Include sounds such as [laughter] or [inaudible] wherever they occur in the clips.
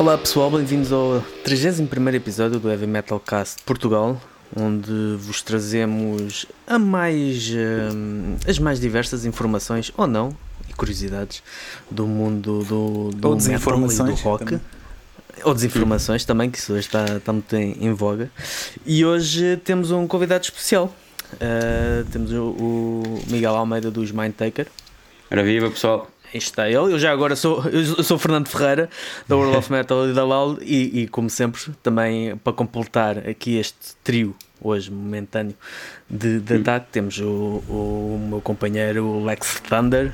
Olá pessoal, bem-vindos ao 31 episódio do Heavy Metal Cast Portugal, onde vos trazemos a mais, hum, as mais diversas informações, ou não, e curiosidades do mundo do, do Ou metal e do rock. também. Ou desinformações também, que isso hoje está, está muito em, em voga. E hoje temos um convidado especial. Uh, temos o, o Miguel Almeida dos Mindtaker. Ora viva pessoal. Está ele. Eu já agora sou, eu sou o Fernando Ferreira, da World of [laughs] Metal e da LOL, e, e como sempre, também para completar aqui este trio, hoje momentâneo, de, de ataque, temos o, o meu companheiro Lex Thunder,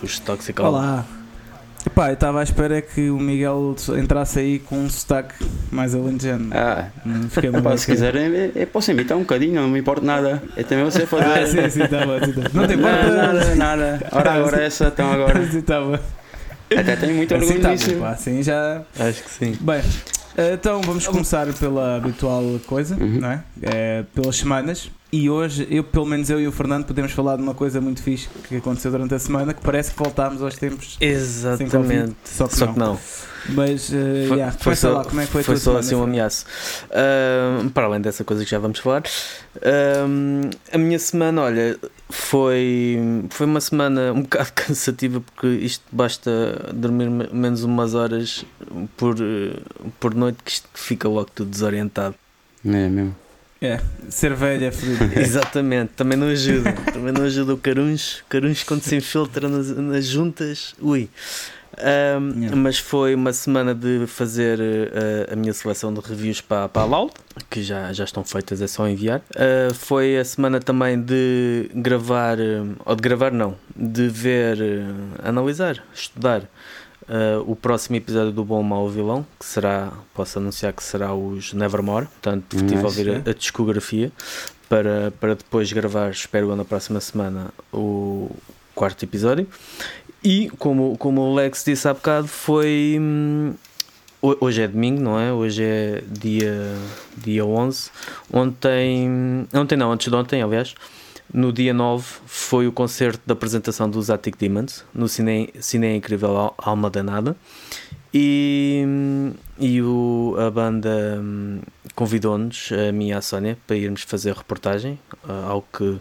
dos Toxic All. Olá. Epá, eu estava à espera que o Miguel entrasse aí com um sotaque mais alentejano. Ah, Não Fiquei muito pá, se quiserem, é, é, posso imitar um bocadinho, não me importa nada. Eu também sei fazer. [laughs] Ah, sim, sim, está bom. sim, tá bom. Não tem importa. nada, nada. Ora, agora essa, então agora. [laughs] Sim, tá bom. Até tenho muito Assim orgulho tá disso. bom, pá, assim já. Acho que sim. Bem, eh, então vamos começar pela habitual coisa, Uhum. não é? Eh, pelas semanas. E hoje, eu, pelo menos eu e o Fernando, podemos falar de uma coisa muito fixe que aconteceu durante a semana, que parece que voltámos aos tempos Exatamente. Só que Só não. que não. Mas, eh, Foi, yeah, foi só, lá, como é que foi, foi só assim um ameaço. Ahm, para além dessa coisa que já vamos falar, ahm, a minha semana, olha, foi, foi uma semana um [laughs] bocado cansativa porque isto basta dormir me- menos umas horas por, eh, por noite que isto fica logo tudo desorientado. É mesmo. É, ser velho é fodido. Exatamente, também não ajuda. Também não ajuda o caruncho. Caruncho quando se infiltra nas, nas juntas, ui. Ahm, Yeah. Mas foi uma semana de fazer eh, a minha seleção de reviews para, para a LAL, que já, já estão feitas, é só enviar. Ah, foi a semana também de gravar, eh, ou de gravar não, de ver, eh, analisar, estudar ah, o próximo episódio do Bom Mau Vilão, que será, posso anunciar que será os Nevermore, portanto estive a Nice. ouvir a, a discografia para, para depois gravar, espero na próxima semana, o quarto episódio. E como, como o Lex disse há bocado, foi. hum, ho- Hoje é domingo, não é? Hoje é dia, dia 11. Ontem. Ontem não, antes de ontem, aliás. No dia 9 foi o concerto da apresentação dos Attic Demons no Cine, Cine Incrível Al- Alma Danada. E, e o, a banda hum, convidou-nos, a mim e a Sónia, para irmos fazer reportagem, algo que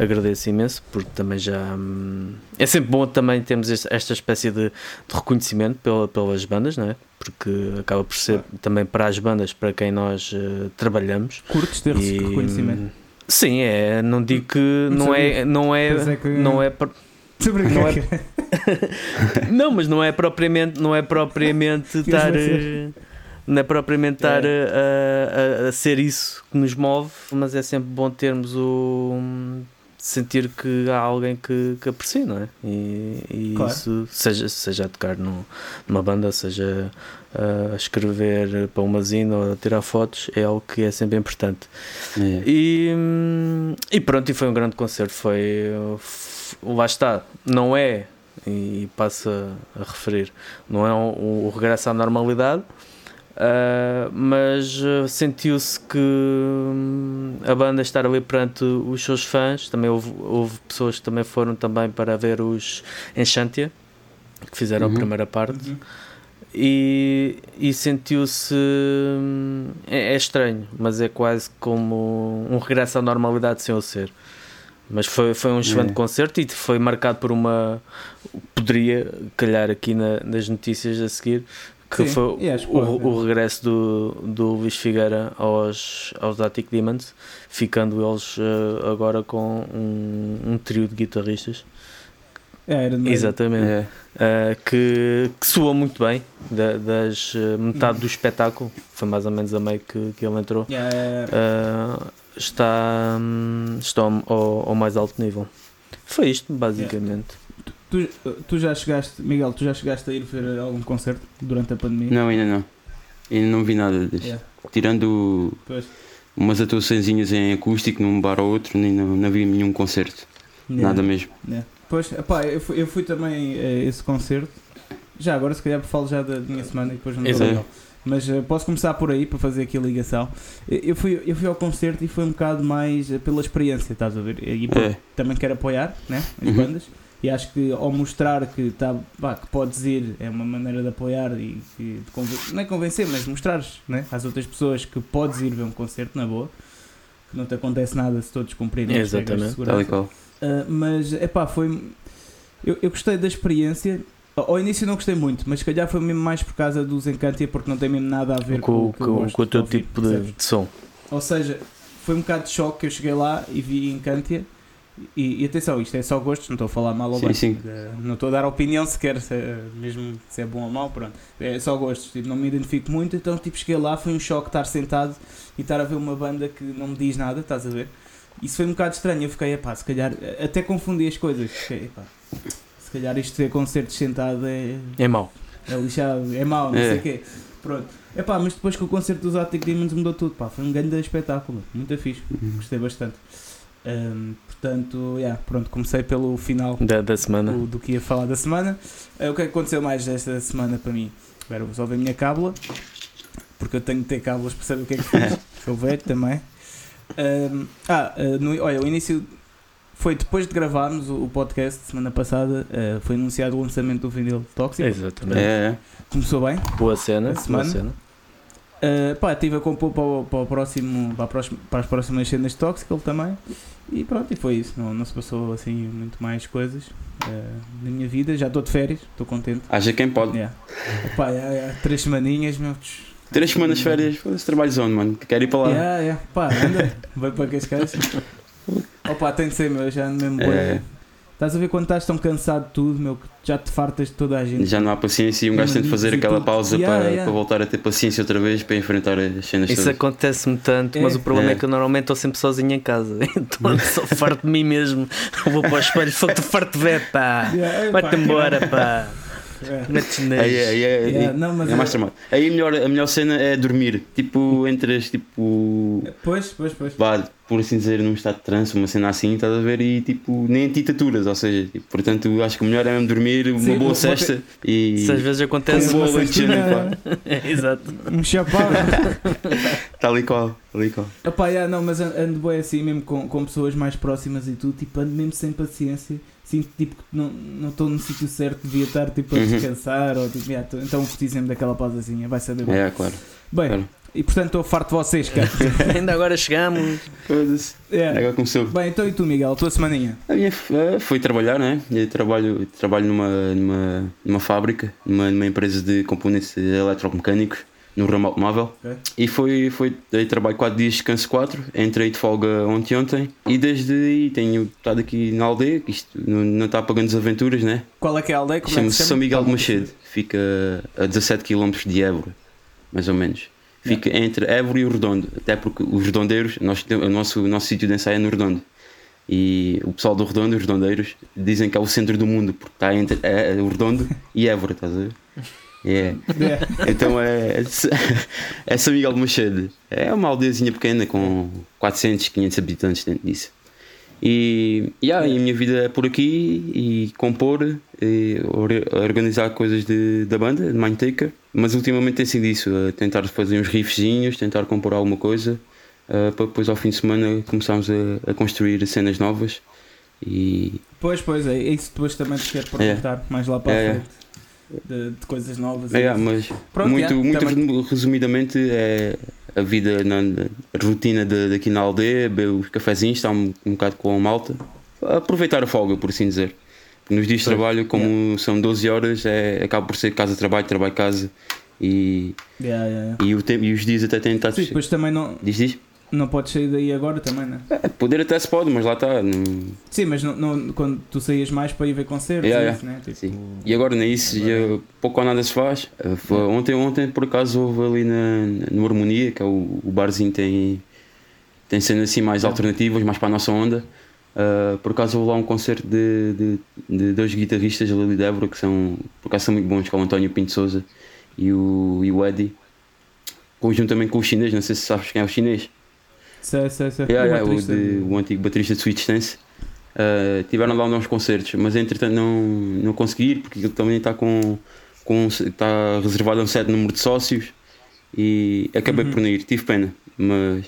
agradeço imenso, porque também já hum, é sempre bom também termos esta espécie de, de reconhecimento pela- pelas bandas, não é? Porque acaba por ser também para as bandas para quem nós eh, trabalhamos. Curtes ter E, reconhecimento. Sim, é, não digo que Não não é, não Pensei é, que- não é, não é- [laughs] não, mas não é propriamente, não é propriamente [laughs] estar, eh, não é propriamente estar a, a- a ser isso que nos move, mas é sempre bom termos o sentir que há alguém que, que aprecia, não é? E, e Claro. isso, seja, seja a tocar no- numa banda, seja a escrever para uma zina ou a tirar fotos, é algo que é sempre importante. É. E, e pronto, e foi um grande concerto. Foi. Lá está, não é, e passo a, a referir, não é o, o regresso à normalidade, uh, mas uh, sentiu-se que hum, a banda estar ali perante os seus fãs, também houve, houve pessoas que também foram também para ver os Enchantia, que fizeram Uhum. a primeira parte Uhum. e, e sentiu-se hum, é, é estranho, mas é quase como um regresso à normalidade sem o ser. Mas foi, foi um excelente É. concerto e foi marcado por uma poderia calhar aqui na- nas notícias a seguir que Sim, foi que o, o regresso do, do Luís Figueira aos, aos Attic Demons, ficando eles eh, agora com um, um trio de guitarristas. É, era. Exatamente. É. Uh, que, que soa muito bem da- das uh, metade do espetáculo, foi mais ou menos a meio que, que ele entrou. Yeah. Uh, está, está ao, ao- ao mais alto nível. Foi isto, basicamente. Tu, tu já chegaste, Miguel, tu já chegaste a ir ver algum concerto durante a pandemia? Não, ainda não. Ainda não vi nada disso. Yeah, Tirando pois. umas atuaçõezinhas em acústico num bar ou outro, nem não, não vi nenhum concerto. Yeah. Nada mesmo. Yeah. Pois, epá, eu fui, eu fui também a esse concerto. Já agora, se calhar, falo já da minha semana e depois não Exato. Mas eh, posso começar por aí para fazer aqui a ligação. Eu eu fui, eu fui ao concerto e foi um bocado mais eh, pela experiência, estás a ver? E É. também quero apoiar né, as Uhum. bandas. E acho que ao mostrar que, tá, pá, que podes ir é uma maneira de apoiar e que, não é convencer, mas mostrares né, às outras pessoas que podes ir ver um concerto na boa, que não te acontece nada se todos cumprirem as regras de Exatamente, segurança. Tal. Uh, mas é pá, foi. Eu, eu gostei da experiência. Ao início não gostei muito, mas se calhar foi mesmo mais por causa dos Encantia, porque não tem mesmo nada a ver com, com, com, com o teu tipo de, de som. Ou seja, foi um bocado de choque que eu cheguei lá e vi Encantia. E, e atenção, isto é só gostos, não estou a falar mal ou Sim, bem. sim. Uh, Não estou a dar opinião sequer, se, é- mesmo se é bom ou mau, pronto. É só gostos, tipo, não me identifico muito, então tipo, cheguei lá, foi um choque estar sentado e estar a ver uma banda que não me diz nada, estás a ver? Isso foi um bocado estranho, eu fiquei, epá, se calhar, até confundi as coisas, fiquei, epá, se calhar isto de ter concertos sentado é, É mau. é lixado, é mau, não É. sei o quê. Pronto. Epá, mas depois que o concerto dos Arctic Demons mudou tudo, pá, foi um grande espetáculo, muito fixe, gostei bastante. Ahm, portanto, yeah, pronto, comecei pelo final Da, da semana. do, do que ia falar da semana. Eh, o que é que aconteceu mais desta semana para mim? Espera, vou só ver a minha cábula, porque eu tenho que ter cábulas para saber o que é que fiz. [laughs] Sou velho também. Ahm, ah, eh, no- olha, o início foi depois de gravarmos o, o podcast semana passada, eh, foi anunciado o lançamento do vinil tóxico. Exatamente. É, é. Começou bem. Boa cena. A Boa semana. cena. Uh, pá, estive a compor para, o, para, o próximo, para, próxima- para as próximas cenas de Toxical também. E pronto, e foi isso. Não, não se passou assim muito mais coisas uh, na minha vida. Já estou de férias, estou contente. Haja quem pode. Yeah. Pá, três semaninhas, meu. Três semanas de férias, foda-se, trabalho zone, mano. Quero ir para lá. Yeah, yeah. Pá, anda, vai para Cascais. [laughs] Opa, tem de ser, meu. Já ando mesmo. É, Estás a ver quando estás tão cansado de tudo, meu, que já te fartas de toda a gente. já não há paciência e um gajo tem de fazer aquela tudo. pausa Yeah, para, yeah. para voltar a ter paciência outra vez para enfrentar as cenas Isso todas. acontece-me tanto, mas É. o problema é. É. que eu normalmente estou sempre sozinho em casa. [laughs] Então sou farto de mim mesmo. Eu vou para o espelho, sou te farto de ver, pá. [laughs] Yeah, é, Vai-te embora, pá. É. Metes Aí, aí, aí, aí, Yeah, não, mas é mais tramado. Aí a melhor, a melhor cena é dormir. Tipo, entras, tipo, Pois, pois, pois. vá, por assim dizer, num estado de trance, uma cena assim, estás a ver? E tipo, nem antitaturas, ou seja, tipo, portanto, acho que o melhor é mesmo dormir, uma Sim, boa vou- cesta e. Isso às vezes acontece. Com boa Uma lanchina, cestinha, [laughs] Exato. Um chapéu. [laughs] Tal e qual, tal e qual. Epá, yeah, não, mas an- ando bem assim mesmo com, com pessoas mais próximas e tudo, tipo, ando mesmo sem paciência. Sinto tipo que não não estou no sítio certo, devia estar tipo a Uhum. descansar. Ou, tipo, yeah, tô- então preciso daquela pausazinha, vai saber bem. É, claro. Bem, claro. E portanto estou farto de vocês, cara. [laughs] Ainda agora chegamos. Yeah. Agora começou. Bem, então e tu, Miguel, a tua semaninha? A minha f- eh, foi trabalhar, né? Eu trabalho, trabalho numa, numa, numa fábrica, numa, numa empresa de componentes eletromecânicos, no ramo automóvel. Ok. E foi, foi dei trabalho 4 dias, descanso 4. Entrei de folga ontem ontem. E desde aí tenho estado aqui na aldeia, que isto não, não está pagando desaventuras, né? Qual é que é a aldeia? Como é que Chama-se se chama? São Miguel de Machado. Fica a 17 km de Évora, mais ou menos. Fica entre Évora e o Redondo. Até porque os redondeiros, nós, o nosso, o nosso sítio de ensaio é no Redondo. E o pessoal do Redondo, os redondeiros, dizem que é o centro do mundo, porque está entre é, é o Redondo [laughs] e Évora, estás a ver? É. Yeah. Então é, é [laughs] São Miguel de Machado. É uma aldeiazinha pequena com 400, 500 habitantes dentro disso. E, yeah, e a minha vida é por aqui e compor, e or- organizar coisas de, da banda, de Mindtaker. Mas ultimamente tem sido isso, a tentar fazer uns riffzinhos, tentar compor alguma coisa, eh, para depois ao fim de semana começarmos a, a construir cenas novas. E Pois, pois, é isso depois também te quero perguntar mais lá para É, a é. frente. De, de coisas novas. É, mas Pronto, muito, muito também- resumidamente é a vida, na, a rotina de, daqui na aldeia, beber os cafezinhos, estar um, um bocado com a malta, aproveitar a folga, por assim dizer. Nos dias de trabalho, como são 12 horas, é, acaba por ser casa-trabalho, trabalho-casa e, Yeah, yeah, yeah. e, o tempo, e os dias até têm estado. Sim, depois também não, Diz, diz? Não podes sair daí agora também, né? É, poder até se pode, mas lá está. Sim, mas não, não- quando tu saías mais para ir ver concertos, Yeah, é yeah. isso, né? Tipo. E agora nem isso, Agora- já pouco ou nada se faz. Foi- Ontem, ontem por acaso houve ali na, no Harmonia, que é o, o barzinho tem, tem cenas assim mais Ah. alternativas, mais para a nossa onda. Uh, por acaso houve lá um concerto de, de, de dois guitarristas ali de Évora que são, por acaso são muito bons, que é o António Pinto Souza e o, e o Eddie. Conjuntamente com o chinês, não sei se sabes quem é o chinês. Sei, sei, sei. Yeah, O yeah, o, de- o antigo baterista de Sweet Stance. Uh, tiveram lá uns concertos, mas entretanto não, não consegui ir porque ele também está com, com está reservado a um certo número de sócios e acabei Uhum. por não ir, tive pena, mas,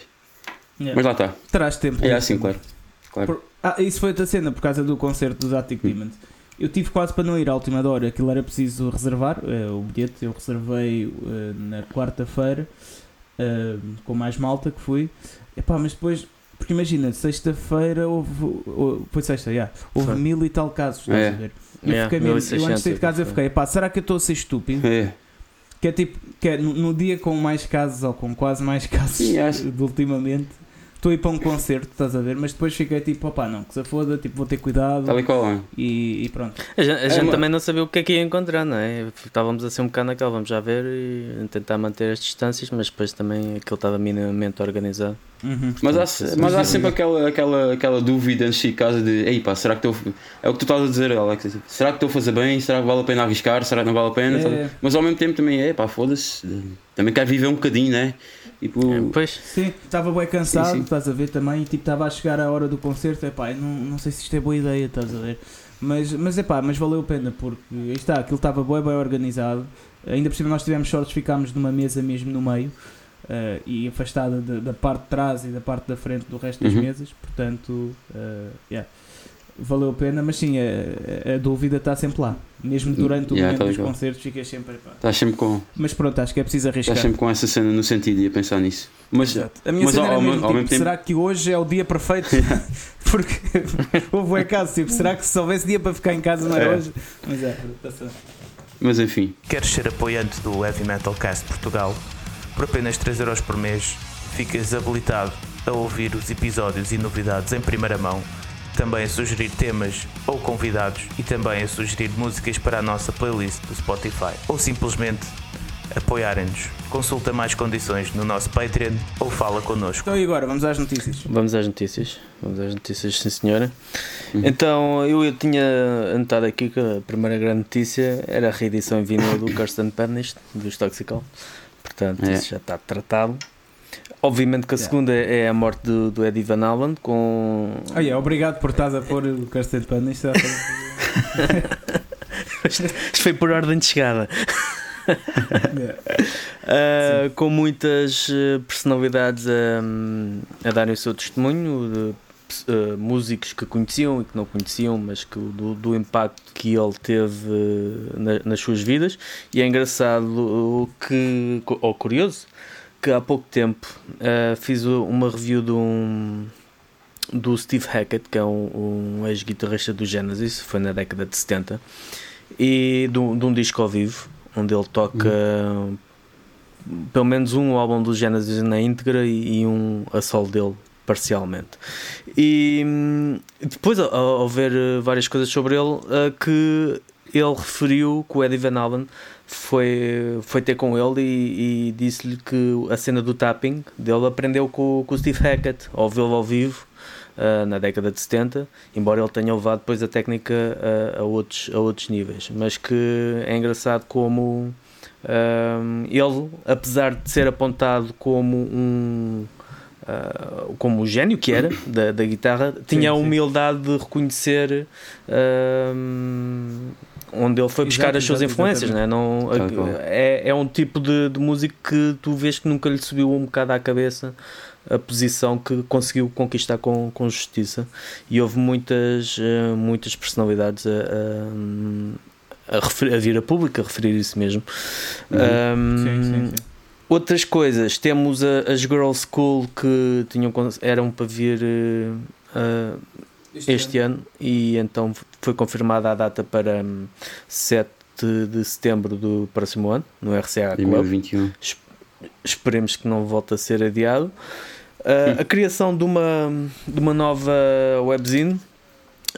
Yeah. mas lá está. Terás tempo. É assim, claro. claro. Por- Ah, isso foi outra cena por causa do concerto dos Attic Demons. eu tive quase para não ir à última hora, aquilo era preciso reservar eh, o bilhete, eu reservei eh, na quarta-feira eh, com mais malta que fui, Epá, mas depois, porque imagina, sexta-feira houve, ou- foi sexta, yeah, houve Foi. mil e tal casos, estás É. a ver? Eu, Yeah, fiquei mesmo, eu antes de 1600 sair de casa eu fiquei, pá, será que eu estou a ser estúpido? É. Que é tipo, que é no, no dia com mais casos ou com quase mais casos Sim, acho. de ultimamente, estou a ir para um concerto, estás a ver? Mas depois fiquei tipo, opá, não, que se foda, tipo, vou ter cuidado Tal e qual, é. e, e pronto. A gente, a gente mano. também não sabia o que é que ia encontrar, não é? Estávamos assim um bocado naquela, vamos já ver e tentar manter as distâncias, mas depois também aquilo estava minimamente organizado. Uhum. Mas há, mas há sempre aquela, aquela, aquela dúvida antes de casa de ei pá, será que estou. É o que tu estás a dizer, Alex. Será que estou a fazer bem? Será que vale a pena arriscar? Será que não vale a pena? É. Mas ao mesmo tempo também é pá, foda-se. Também quero viver um bocadinho, né? Tipo, Pois, Sim, estava bem cansado, Sim, sim. estás a ver também, e tipo, estava a chegar a hora do concerto, epá, eu não, não sei se isto é boa ideia, estás a ver? Mas, mas epá, mas valeu a pena, porque aí está, aquilo estava bem, bem organizado, ainda por cima nós tivemos sorte, ficámos numa mesa mesmo no meio, eh, e afastada da, da parte de trás e da parte da frente do resto das Uhum. mesas, portanto, eh, yeah, valeu a pena, mas sim, a, a dúvida está sempre lá, mesmo durante o Yeah, momento tá dos concertos, fiquei sempre, epá. estás sempre com, Mas pronto, acho que é preciso arriscar. estás sempre com essa cena no sentido e a pensar nisso. Mas Exato. A minha mas cena ao- era ao mesmo, mesmo- ao tipo, mesmo tempo- será que hoje é o dia perfeito? [laughs] [laughs] Porque [laughs] houve um caso, tipo, será que se houvesse dia para ficar em casa não era É. hoje? Mas é, bem. Mas enfim, Queres ser apoiante do Heavy Metal Cast Portugal? Por apenas 3€ por mês, ficas habilitado a ouvir os episódios e novidades em primeira mão, também a sugerir temas ou convidados e também a sugerir músicas para a nossa playlist do Spotify. Ou simplesmente apoiarem-nos. Consulta mais condições no nosso Patreon ou fala connosco. Então e agora, vamos às notícias. vamos às notícias. Vamos às notícias, sim senhora. Uhum. Então, eu, eu tinha anotado aqui que a primeira grande notícia era a reedição em vinil do Kirsten Punished, dos Toxical. Portanto, É. isso já está tratado. Obviamente que a Yeah. segunda é a morte do, do Eddie Van Halen com... Olha, obrigado por estás a pôr o Kirsten Pan. Isto é... [laughs] Isto foi por ordem de chegada. Uh, [laughs] com muitas uh, personalidades a, a darem o seu testemunho, de, uh, músicos que conheciam e que não conheciam, mas que, do, do impacto que ele teve uh, na- nas suas vidas. E é engraçado que, ou curioso, que há pouco tempo uh, fiz uma review de um. Do Steve Hackett, que é um, um ex-guitarrista do Genesis, foi na década de 70, e de um, de um disco ao vivo, onde ele toca pelo menos um álbum do Genesis na íntegra e, e um a solo dele parcialmente. E hum, depois, ao, ao ver várias coisas sobre ele, eh, que ele referiu que o Eddie Van Halen foi, foi ter com ele e, e disse-lhe que a cena do tapping dele aprendeu com, com o Steve Hackett, ao vê-lo ao vivo. eh, na década de 70, embora ele tenha levado depois a técnica a, a outros, a outros níveis, mas que é engraçado como um, ele, apesar de ser apontado como um uh, como o gênio que era [coughs] da, da guitarra, tinha a sim. humildade de reconhecer um, onde ele foi buscar Exato, as suas exato, influências, né? não é, é um tipo de, de músico que tu vês que nunca lhe subiu um bocado à cabeça a posição que conseguiu conquistar com, com justiça e houve muitas, eh, muitas personalidades a, a, a, refer- a vir a público a referir isso mesmo. Um, Sim, sim, sim. Outras coisas, temos a- as Girl School que tinham, eram para vir eh, ah, este ano e então foi confirmada a data para hum, 7 de setembro do próximo ano no RCA Club. 2021. Esperemos que não volte a ser adiado. Uh, a criação de uma, de uma nova webzine,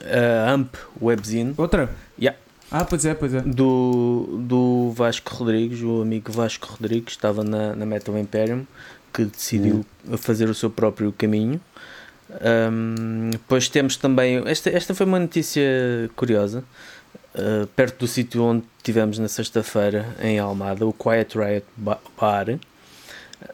a AMP Webzine, Outra? Yeah. Ah, pois é, pois é. do, do Vasco Rodrigues, o amigo Vasco Rodrigues, estava na, na Metal Imperium, que decidiu fazer o seu próprio caminho. Um, depois temos também. Esta, esta foi uma notícia curiosa. uh, perto do sítio onde tivemos na sexta-feira, em Almada, o Quiet Riot Ba- Bar,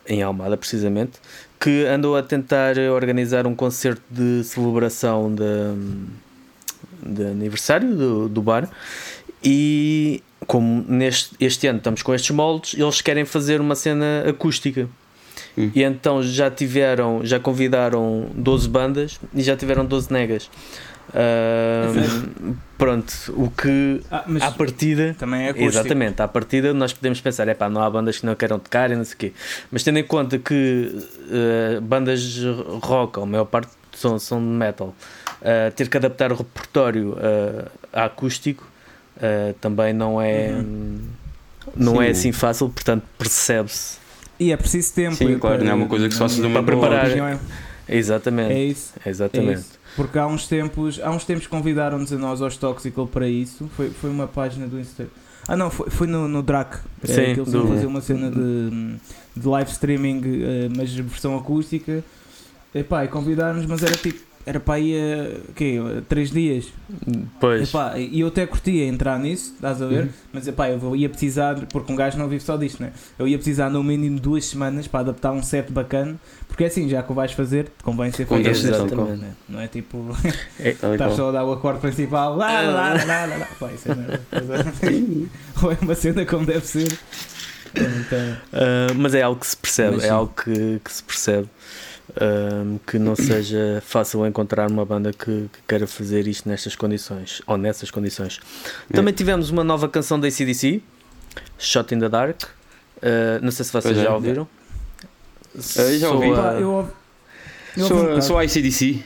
em Almada precisamente, que andou a tentar organizar um concerto de celebração de, de aniversário do, do bar. E como neste este ano estamos com estes moldes, eles querem fazer uma cena acústica. Hum. E então já tiveram, já convidaram 12 bandas e já tiveram 12 negas. Ahm, pronto, o que Ah, à partida. também é acústico. Exatamente, à partida nós podemos pensar, é pá, não há bandas que não queiram tocar e não sei o quê. Mas tendo em conta que eh, bandas rock, a maior parte são, são de metal, eh, ter que adaptar o repertório a acústico eh, também não é. Não Sim. é assim fácil, portanto percebe-se. E é preciso tempo. Sim, claro, para- não é uma coisa que se faça de uma Para preparar. opinião é- Exatamente, É isso. É exatamente. isso. Porque há uns tempos, há uns tempos convidaram-nos a nós aos Toxical para isso. Foi, foi uma página do Instagram. Ah não, foi, foi no, no Drac. É, Sim, que eles do- iam fazer uma cena de, de live streaming, eh, mas versão acústica. Epá, e convidaram-nos, mas era tipo, era para aí a quê? A três dias. Pois, Epá, e eu até curtia entrar nisso, estás a ver? Uhum. Mas epá, eu vou- ia precisar, porque um gajo não vive só disto, né? Eu ia precisar no mínimo duas semanas para adaptar um set bacana, porque é assim, já que o vais fazer, convém ser feito exatamente. né? Não é tipo, [laughs] e estás só a dar o acorde principal, lá, lá, lá, lá, lá. Pá, isso é merda. [laughs] Ou é uma cena como deve ser. Então, [laughs] Ah, mas é algo que se percebe, Mas é algo que, que se percebe. Ahm, que não seja fácil encontrar uma banda que, que queira fazer isto nestas condições ou nessas condições. É. Também tivemos uma nova canção da ACDC, Shot in the Dark. Ah, não sei se vocês Pois é. já ouviram. Eu já ouvi. Sou a- eu, ouvi- eu um Sou, sou a ICDC.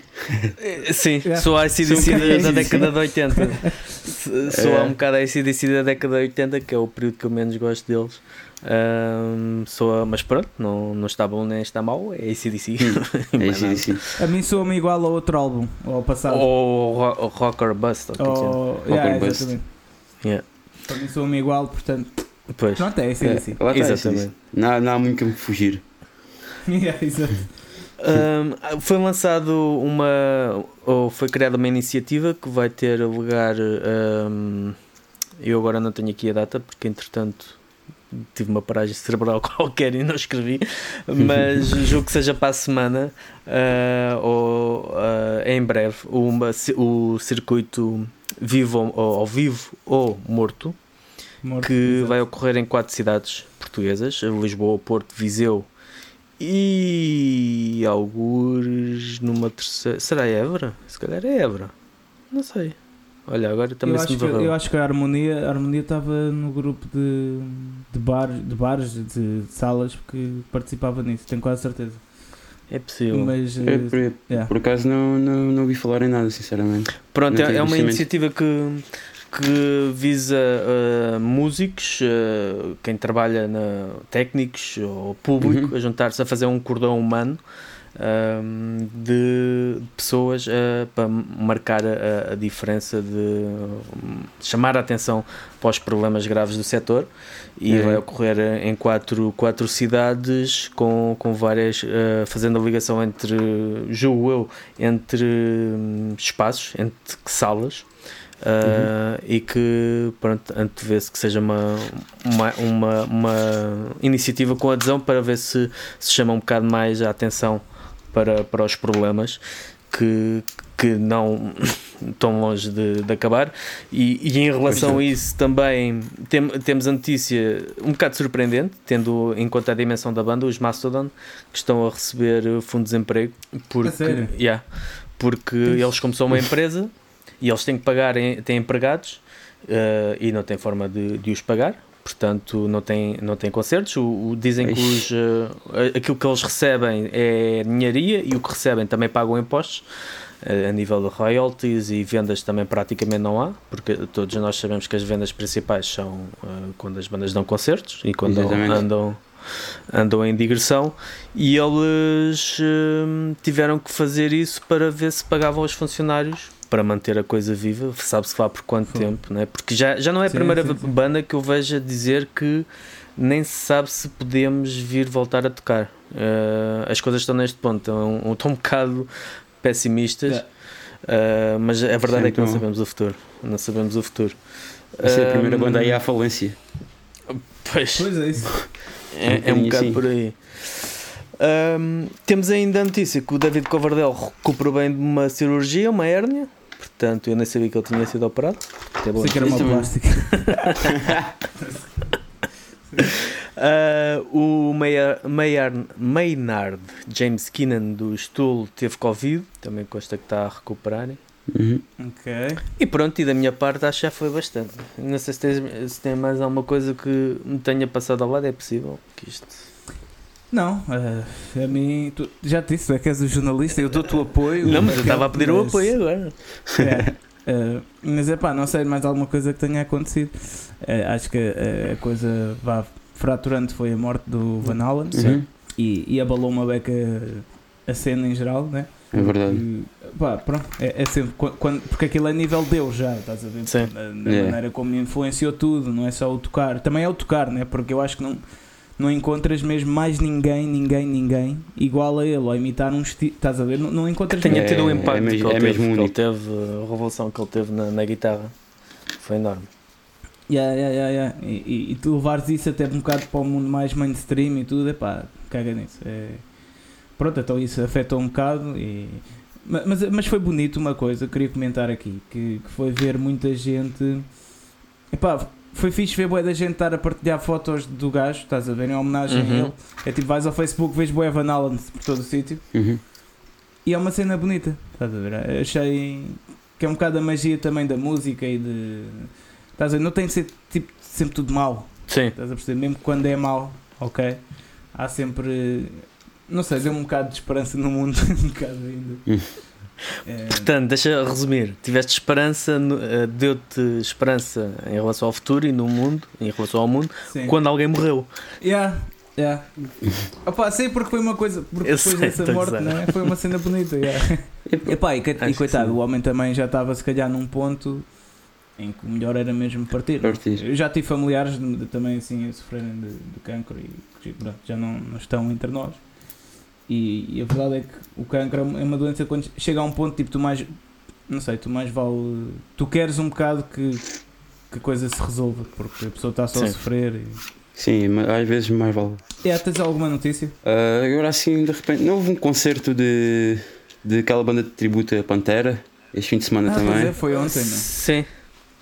Eh, Sim, Yeah. sou a Sou um da, da década de 80. [laughs] S- Sou É. um bocado a ACDC da década de 80, que é o período que eu menos gosto deles. Ahm, sou a- mas pronto, não, não está bom nem está mau, é ACDC. [laughs] É Mais nada. ICDC. A mim soa-me igual ao outro álbum, ao passado. Ou ro- ou Rocker Bust, ou o que é que é. Ou- yeah, Rocker Bust. exatamente. Yeah. Para mim soa-me igual, portanto, Pois. pronto, é assim, É, está, Exatamente. Não, há- não há muito como fugir. [laughs] Yeah, exato. Ahm, foi lançado uma ou foi criada uma iniciativa que vai ter lugar ahm, eu agora não tenho aqui a data porque entretanto tive uma paragem cerebral [laughs] qualquer e não escrevi mas [laughs] julgo que seja para a semana ah, ou ah, em breve uma, o circuito vivo ou, ao vivo ou morto Morto, que exato. vai ocorrer em quatro cidades portuguesas: Lisboa, Porto, Viseu e alguns numa terceira. Será Évora? Se calhar é Évora. Não sei. Olha, agora também eu, se acho me que, eu acho que a Harmonia a Harmonia estava no grupo de, de, bar, de bares, de, salas que participava nisso, tenho quase certeza. É possível. Mas É, eh, por, yeah. por acaso não, não, não ouvi falar em nada, sinceramente. Pronto, não é, é uma iniciativa que, que visa ah, músicos, ah, quem trabalha na técnicos ou público, Uhum. a juntar-se a fazer um cordão humano ah, de pessoas ah, para marcar a, a diferença de chamar a atenção para os problemas graves do setor. E Uhum. vai ocorrer em quatro, quatro cidades com, com várias ah, fazendo a ligação entre julgo eu entre hum, espaços entre salas. Ah, e que pronto, antevê-se que seja uma, uma, uma, uma iniciativa com adesão para ver se se chama um bocado mais a atenção para, para os problemas que, que não [laughs] estão longe de, de acabar. E, e em relação a isso também tem- temos a notícia um bocado surpreendente tendo em conta a dimensão da banda, os Mastodon que estão a receber uh, fundo de desemprego porque, yeah, porque eles como são uma empresa e eles têm que pagar, têm empregados uh, e não têm forma de, de os pagar portanto não têm, não têm concertos o, o- dizem que os, Ixi. uh, aquilo que eles recebem é ninharia e o que recebem também pagam impostos uh, a nível de royalties e vendas também praticamente não há porque todos nós sabemos que as vendas principais são uh, quando as bandas dão concertos e quando Exatamente. andam andam em digressão e eles hum, tiveram que fazer isso para ver se pagavam aos funcionários para manter a coisa viva, sabe-se lá por quanto Sim. tempo, né? porque já, já não é a Sim, primeira sim, sim. banda que eu vejo a dizer que nem se sabe se podemos vir voltar a tocar. Uh, as coisas estão neste ponto, estão, [laughs] estão um bocado pessimistas, Yeah. uh, mas a verdade é que não Então- sabemos o futuro. Não sabemos o futuro. Vai ser a primeira Hum, banda aí à falência. Pois. Pois é isso. [laughs] É, é um bocado assim. por aí. Ahm, temos ainda a notícia que o David Coverdale recuperou bem de uma cirurgia, uma hérnia. Portanto, eu nem sabia que ele tinha sido operado. É bom. Sei que era uma plástica. [laughs] Ah, o Mayer- Mayer- Maynard James Keenan do Stool teve Covid. Também consta que está a recuperar. Uhum. Ok. E pronto, e da minha parte acho que já foi bastante. Não sei se, tens, se tem mais alguma coisa que me tenha passado ao lado, é possível que isto. Não, eh, a mim, tu, já te disse, é que és o jornalista, eu dou-te o apoio. Não, mas eu estava a pedir o mas- apoio agora. É, eh, mas é pá, não sei mais alguma coisa que tenha acontecido. Eh, acho que eh, a coisa vá fraturante foi a morte do Van Allen Uhum. e, e abalou uma beca a cena em geral, né? É verdade. E, pá, pronto, é, é sempre qu- quando, porque aquilo é nível Deus já, estás a ver? Sim. Da É. maneira como influenciou tudo, não é só o tocar, também é o tocar, né? Porque eu acho que não, não encontras mesmo mais ninguém, ninguém, ninguém igual a ele, ou imitar um estilo, estás a ver? Não, não encontras Que tenha É- tido o é impacto mesmo- que, ele é teve, mesmo que ele teve, a revolução que ele teve na, na guitarra. Foi enorme. Yeah, yeah, yeah, yeah. E, e, e tu levares isso até um bocado para o mundo mais mainstream e tudo, é pá, caga nisso. É... Pronto, então isso afetou um bocado e. Ma- Mas, mas foi bonito uma coisa, queria comentar aqui, que, que foi ver muita gente. Epá, foi fixe ver boa da gente estar a partilhar fotos do gajo, estás a ver, em homenagem Uhum. a ele. É tipo, vais ao Facebook, vês boa Van Allen por todo o sítio Uhum. e é uma cena bonita, estás a ver? Achei que é um bocado a magia também da música e de. Estás a ver? Não tem de ser tipo, sempre tudo mau. Sim. Estás a perceber? Mesmo quando é mau, ok? Há sempre. Não sei, deu um bocado de esperança no mundo. [laughs] um bocado ainda. É, Portanto, deixa resumir. Tiveste esperança, eh, deu-te esperança em relação ao futuro e no mundo, em relação ao mundo, sim. quando alguém morreu. Yeah, yeah. Opa, sei porque foi uma coisa. Porque Eu depois sei, dessa morte, gozar. não é? Foi uma cena bonita. Yeah. [laughs] Epá, e, e coitado, o homem também já estava se calhar num ponto em que o melhor era mesmo partir. não é? Partir. Eu já tive familiares de- de- também assim a sofrerem de, de cancro e pronto, já não, não estão entre nós. E, e a verdade é que o cancro é uma é doença quando chega a um ponto tipo tu mais não sei, tu mais vale tu queres um bocado que, que a coisa se resolva porque a pessoa está só a Sim. sofrer e... Sim, mas às vezes mais vale. É, tens alguma notícia? Ah, agora assim, de repente, não houve um concerto de, de aquela banda de tributo a Pantera, este fim de semana Ah, pois também. é, foi ontem, não? Sim.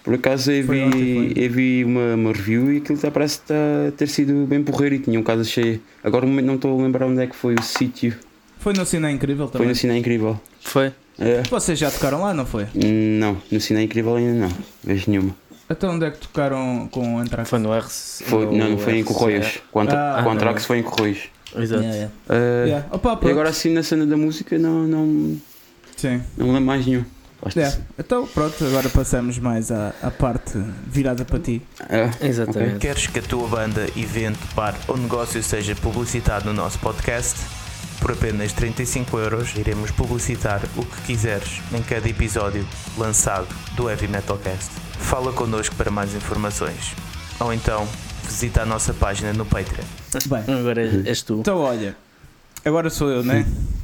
Por acaso eu Foi vi, ontem, foi. eu vi uma, uma review e aquilo tá- parece tá, ter sido bem porreiro e tinha um casa cheio. Agora no momento não estou a lembrar onde é que foi o sítio. Foi no Cine Incrível Foi também. no Cine Incrível. Foi. É. Vocês já tocaram lá, não foi? Não, no Cine Incrível ainda não. Vejo nenhuma. Até onde é que tocaram com o Anthrax? Foi no R. Foi, não, não foi em. Correios. Quanto, Ah, com Antrax foi em Correios. Exato. Yeah, yeah. Ah, Yeah. Opa, E agora assim na cena da música não, não, Sim. não lembro mais nenhum. Yeah. Então pronto, agora passamos mais à, à parte virada para ti. É. Exatamente. Queres que a tua banda, evento, bar ou negócio seja publicitado no nosso podcast? Por apenas 35 euros iremos publicitar o que quiseres em cada episódio lançado do Heavy Metalcast. Fala connosco para mais informações. Ou então visita a nossa página no Patreon. Bem, Agora és, és tu. então olha, agora sou eu, né? [laughs]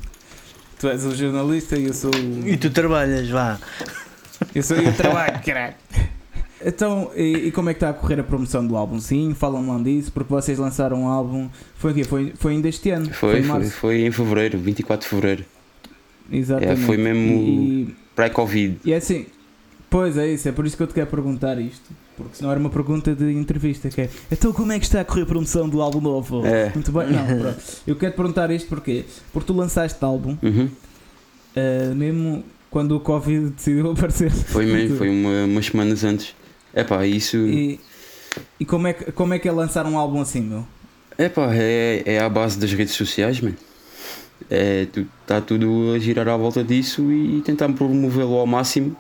Tu és o jornalista e eu sou o. E tu trabalhas, vá. Eu sou eu trabalho, caralho. Então, e, e como é que está a correr a promoção do álbum? Sim, falam lá disso, porque vocês lançaram um álbum. Foi aqui, foi, foi ainda este ano. Foi, em foi, março. foi em fevereiro, 24 de fevereiro. Exatamente. É, foi mesmo- E, Pré-Covid. e é assim, pois é isso, é por isso que eu te quero perguntar isto. Porque senão era uma pergunta de entrevista que é Então como é que está a correr a promoção do álbum novo? É. Muito bem, não, pronto. Eu quero te perguntar isto porque Porque tu lançaste álbum Uhum. ah, mesmo quando o Covid [laughs] decidiu aparecer. Foi mesmo, foi uma, umas semanas antes. Epá, isso. E, e como, é que, como é que é lançar um álbum assim, meu? Epá, é, é à base das redes sociais, mano. É, tu, tá tudo a girar à volta disso e tentar promovê-lo ao máximo.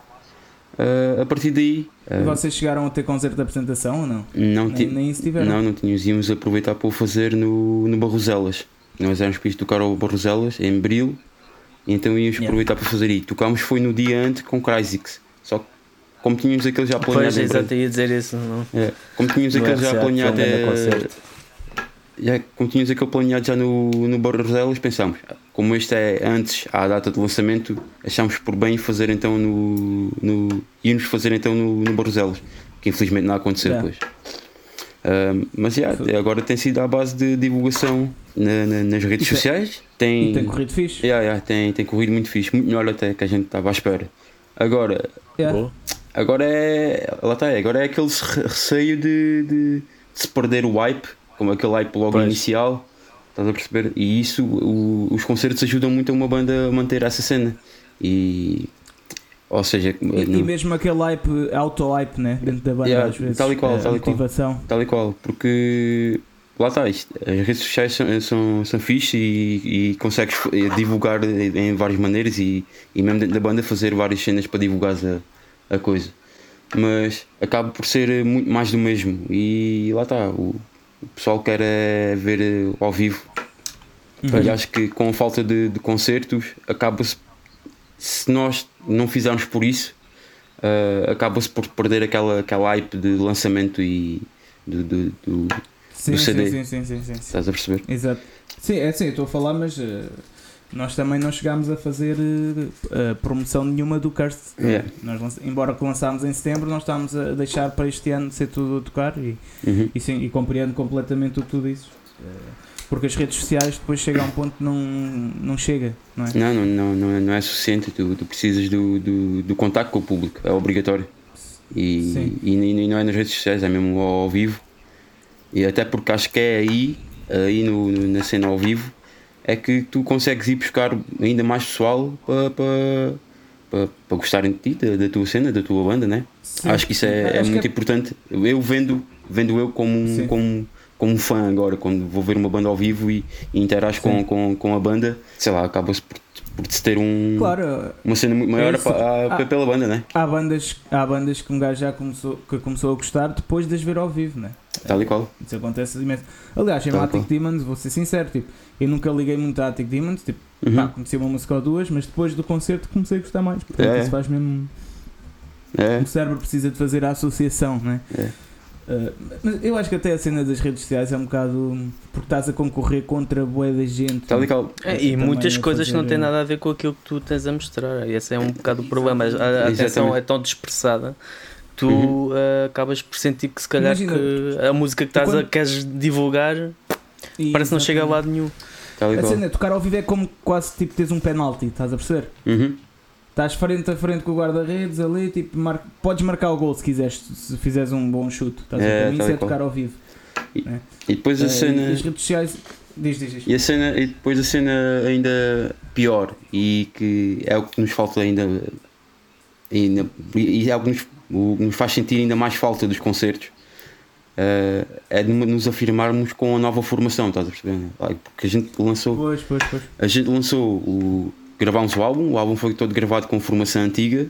Ah, a partir daí. ah, Vocês chegaram a ter concerto de apresentação ou não? não, Nem, nem isso tiveram? não, não tínhamos. Íamos aproveitar para o fazer no, no Barroselas. Nós éramos para ir tocar ao Barroselas, em Abril. E então íamos Yeah. aproveitar para fazer aí. Tocámos foi no dia antes com Cryzix. Só que como tínhamos aquele já planeado. Pois, exato, ia dizer isso. Não? É, como tínhamos No aquele já planeado. que é já, como tínhamos aquele planeado já no, no Barroselas, pensámos, como este é antes à data de lançamento, achámos por bem fazer então no. no íamos fazer então no, no Barroselas, que infelizmente não aconteceu Yeah. depois. Ahm, mas já, agora tem sido à base de divulgação na- na- nas redes Isso é- sociais. Tem, tem corrido fixe? Yeah, yeah, tem, tem corrido muito fixe, muito melhor até que a gente estava à espera. Agora, Yeah. Agora é. Lá está, agora é aquele re- receio de, de- de se perder o hype, como aquele hype logo Pois. inicial. Estás a perceber? E isso, o- os concertos ajudam muito a uma banda a manter essa cena. E Ou seja, E, e mesmo aquele hype, auto-hype, né? Dentro da banda, Yeah, às vezes. tal e qual, a tal e qual. Tal e qual, porque lá está, isto, as redes sociais são, são, são fixe e, e consegues divulgar em várias maneiras e, e mesmo dentro da banda fazer várias cenas para divulgar a, a coisa. Mas acaba por ser muito mais do mesmo e lá está, o, o pessoal quer é ver eh, ao vivo Uhum. e acho que com a falta de, de concertos acaba-se se nós não fizermos por isso eh, acaba-se por perder aquela, aquela hype de lançamento e do, do, do- Sim, do CD. sim, sim, sim, sim, sim. estás a perceber? Exato. Sim, é assim, eu estou a falar, mas eh, nós também não chegámos a fazer eh, promoção nenhuma do Curse. Yeah. Nós, embora que lançámos em setembro, nós estávamos a deixar para este ano ser tudo a tocar e, Uhum. e, sim, e compreendo completamente o que tu dizes. Eh, porque as redes sociais depois chegam a um ponto que não, não chega, não é? Não, não, não, não, é, não é suficiente. Tu, tu precisas do, do, do contacto com o público, é obrigatório. E, e, e não é nas redes sociais, é mesmo ao, ao vivo. E até porque acho que é aí, aí no, no- na cena ao vivo, é que tu consegues ir buscar ainda mais pessoal para, para, para, para gostarem de ti, da, da tua cena, da tua banda, né? Sim. Acho que isso é, é muito importante. Eu vendo, vendo eu como um, Sim. como, como fã agora, quando vou ver uma banda ao vivo e, e interajo com, com, com a banda, sei lá, acaba-se por, por se ter um, Claro, uma cena muito maior isso. pa- a- Ah. pela banda, né? há bandas, há bandas que um gajo já começou, que começou a gostar depois de as ver ao vivo, né? Tal e qual. Isso acontece imenso. Aliás, em Attic. Demons, vou ser sincero, tipo, eu nunca liguei muito a Attic Demons, tipo, Uhum. pá, conheci uma música ou duas, mas depois do concerto comecei a gostar mais. Portanto, É, é. isso faz mesmo. É, O cérebro precisa de fazer a associação, né? É. Uh, mas eu acho que até a cena das redes sociais é um bocado porque estás a concorrer contra boa da gente. tal e qual. É, e muitas a coisas não fazer- têm nada a ver com aquilo que tu tens a mostrar. Esse é um bocado o problema. A, a atenção é tão dispersada. Tu Uhum. eh, acabas por sentir que se calhar Imagina, que a música que estás a, quando- queres divulgar E, parece que não chega a lado nenhum. Tal e A cena, tocar ao vivo é como quase tipo teres um penalti, estás a perceber? Uhum. Estás frente a frente com o guarda-redes ali, tipo, mar... podes marcar o gol se quiseres, se fizeres um bom chute. Estás a ver? É, mim tal isso e é tocar ao vivo. E depois a Eh, cena. e as redes sociais. Diz, diz, diz. E a cena, e depois a cena ainda pior e que é o que nos falta ainda, ainda e é o que nos, o que nos faz sentir ainda mais falta dos concertos eh, é de nos afirmarmos com a nova formação, estás a perceber? Porque a gente lançou, Pois, pois, pois. a gente lançou o. gravámos o álbum, o álbum foi todo gravado com formação antiga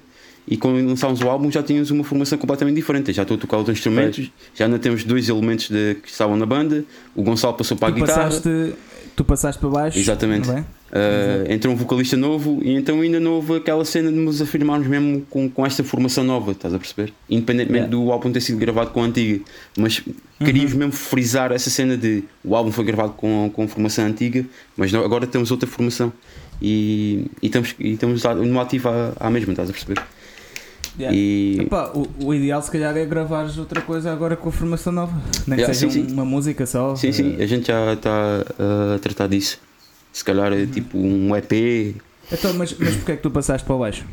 e quando lançámos o álbum já tínhamos uma formação completamente diferente. Já estou a tocar outros instrumentos, já ainda temos dois elementos de, que estavam na banda, o Gonçalo passou para a Tu guitarra. passaste, tu passaste para baixo. Exatamente. Uh, entrou um vocalista novo e então ainda não houve aquela cena de nos afirmarmos mesmo com, com esta formação nova, estás a perceber? Independentemente Yeah. do álbum ter sido gravado com a antiga, mas queríamos Uhum. mesmo frisar essa cena de o álbum foi gravado com, com formação antiga, mas não- agora temos outra formação e, e estamos, e estamos no ativo à, à mesma, estás a perceber? Yeah. E Epá, o, o ideal se calhar é gravares outra coisa agora com a formação nova. Nem que Yeah, seja sim, um- sim. uma música só. sim, sim, eh, a gente já está uh, a tratar disso. Se calhar Uhum. é tipo um EP. Então, mas, mas porquê é que tu passaste para baixo?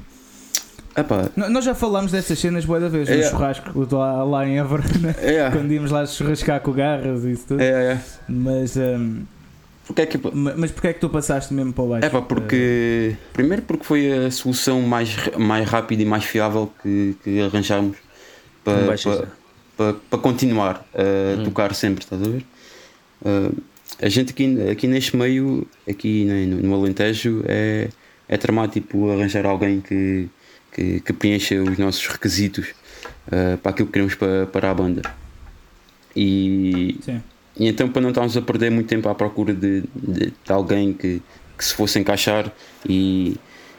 Epá, Nós já falámos dessas cenas boa da vez, no É. churrasco lá, lá em Évora, né? é, quando íamos lá churrascar com garras e isso tudo. é, é. Mas, ehm, Porque é que ma- mas porquê é que tu passaste mesmo para baixo? É pá, porque. Primeiro porque foi a solução mais, mais rápida e mais fiável que, que arranjámos para, para, para, para continuar a Hum. tocar sempre, estás a ver? Ah, a gente aqui, aqui neste meio, aqui no, no Alentejo, é, é tramado tipo arranjar alguém que, que, que preencha os nossos requisitos ah, para aquilo que queremos para, para a banda. E, Sim. E então, para não estarmos a perder muito tempo à procura de, de, de alguém que, que se fosse encaixar e,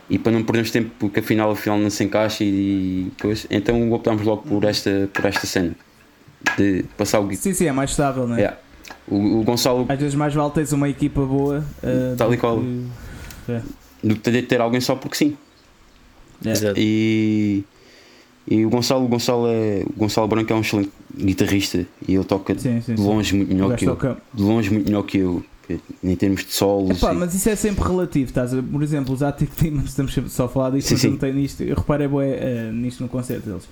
e para não perdermos tempo porque afinal, afinal não se encaixa e coisa, então optámos logo por esta, por esta cena de passar o Sim, sim, é mais estável, não é? Yeah. O, o Gonçalo Às vezes mais vale teres uma equipa boa. eh, Tal e do qual. que- do que ter, alguém só porque sim. Exato. E, e o Gonçalo, Gonçalo é Gonçalo Branco é um excelente guitarrista e ele toca Sim, sim, de sim. longe muito O melhor que eu. De longe muito melhor que eu. Em termos de solos. Epá, e- mas isso é sempre relativo, estás a ver? Por exemplo, os Attic Demons, estamos só a falar disto, Sim, mas sim. não tenho nisto. Eu reparei bué, eh, nisto no concerto deles.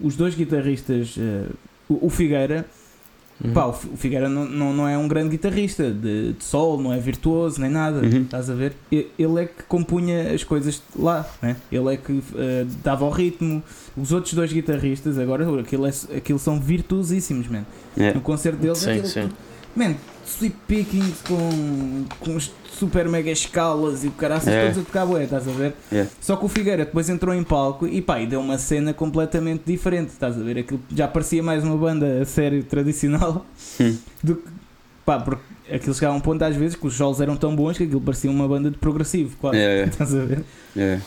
Os dois guitarristas, o, o Figueira, Uhum. Pá, o Fi- o Figueira não, não, não é um grande guitarrista de, de sol, não é virtuoso nem nada, Uhum. estás a ver? Ele é que compunha as coisas lá, né? ele é que eh, dava o ritmo. Os outros dois guitarristas, agora, aquilo, é, aquilo são virtuosíssimos, man. É. No concerto deles, Sim, aquilo, sim. man, sweep picking com, com os super mega escalas e o caraças É. todos a tocar bué, estás a ver? É. Só que o Figueira depois entrou em palco e pá, e deu uma cena completamente diferente, estás a ver? Aquilo já parecia mais uma banda a sério tradicional Hum. do que pá, porque aquilo chegava a um ponto às vezes que os solos eram tão bons que aquilo parecia uma banda de progressivo, quase. É, é, Estás a ver? é.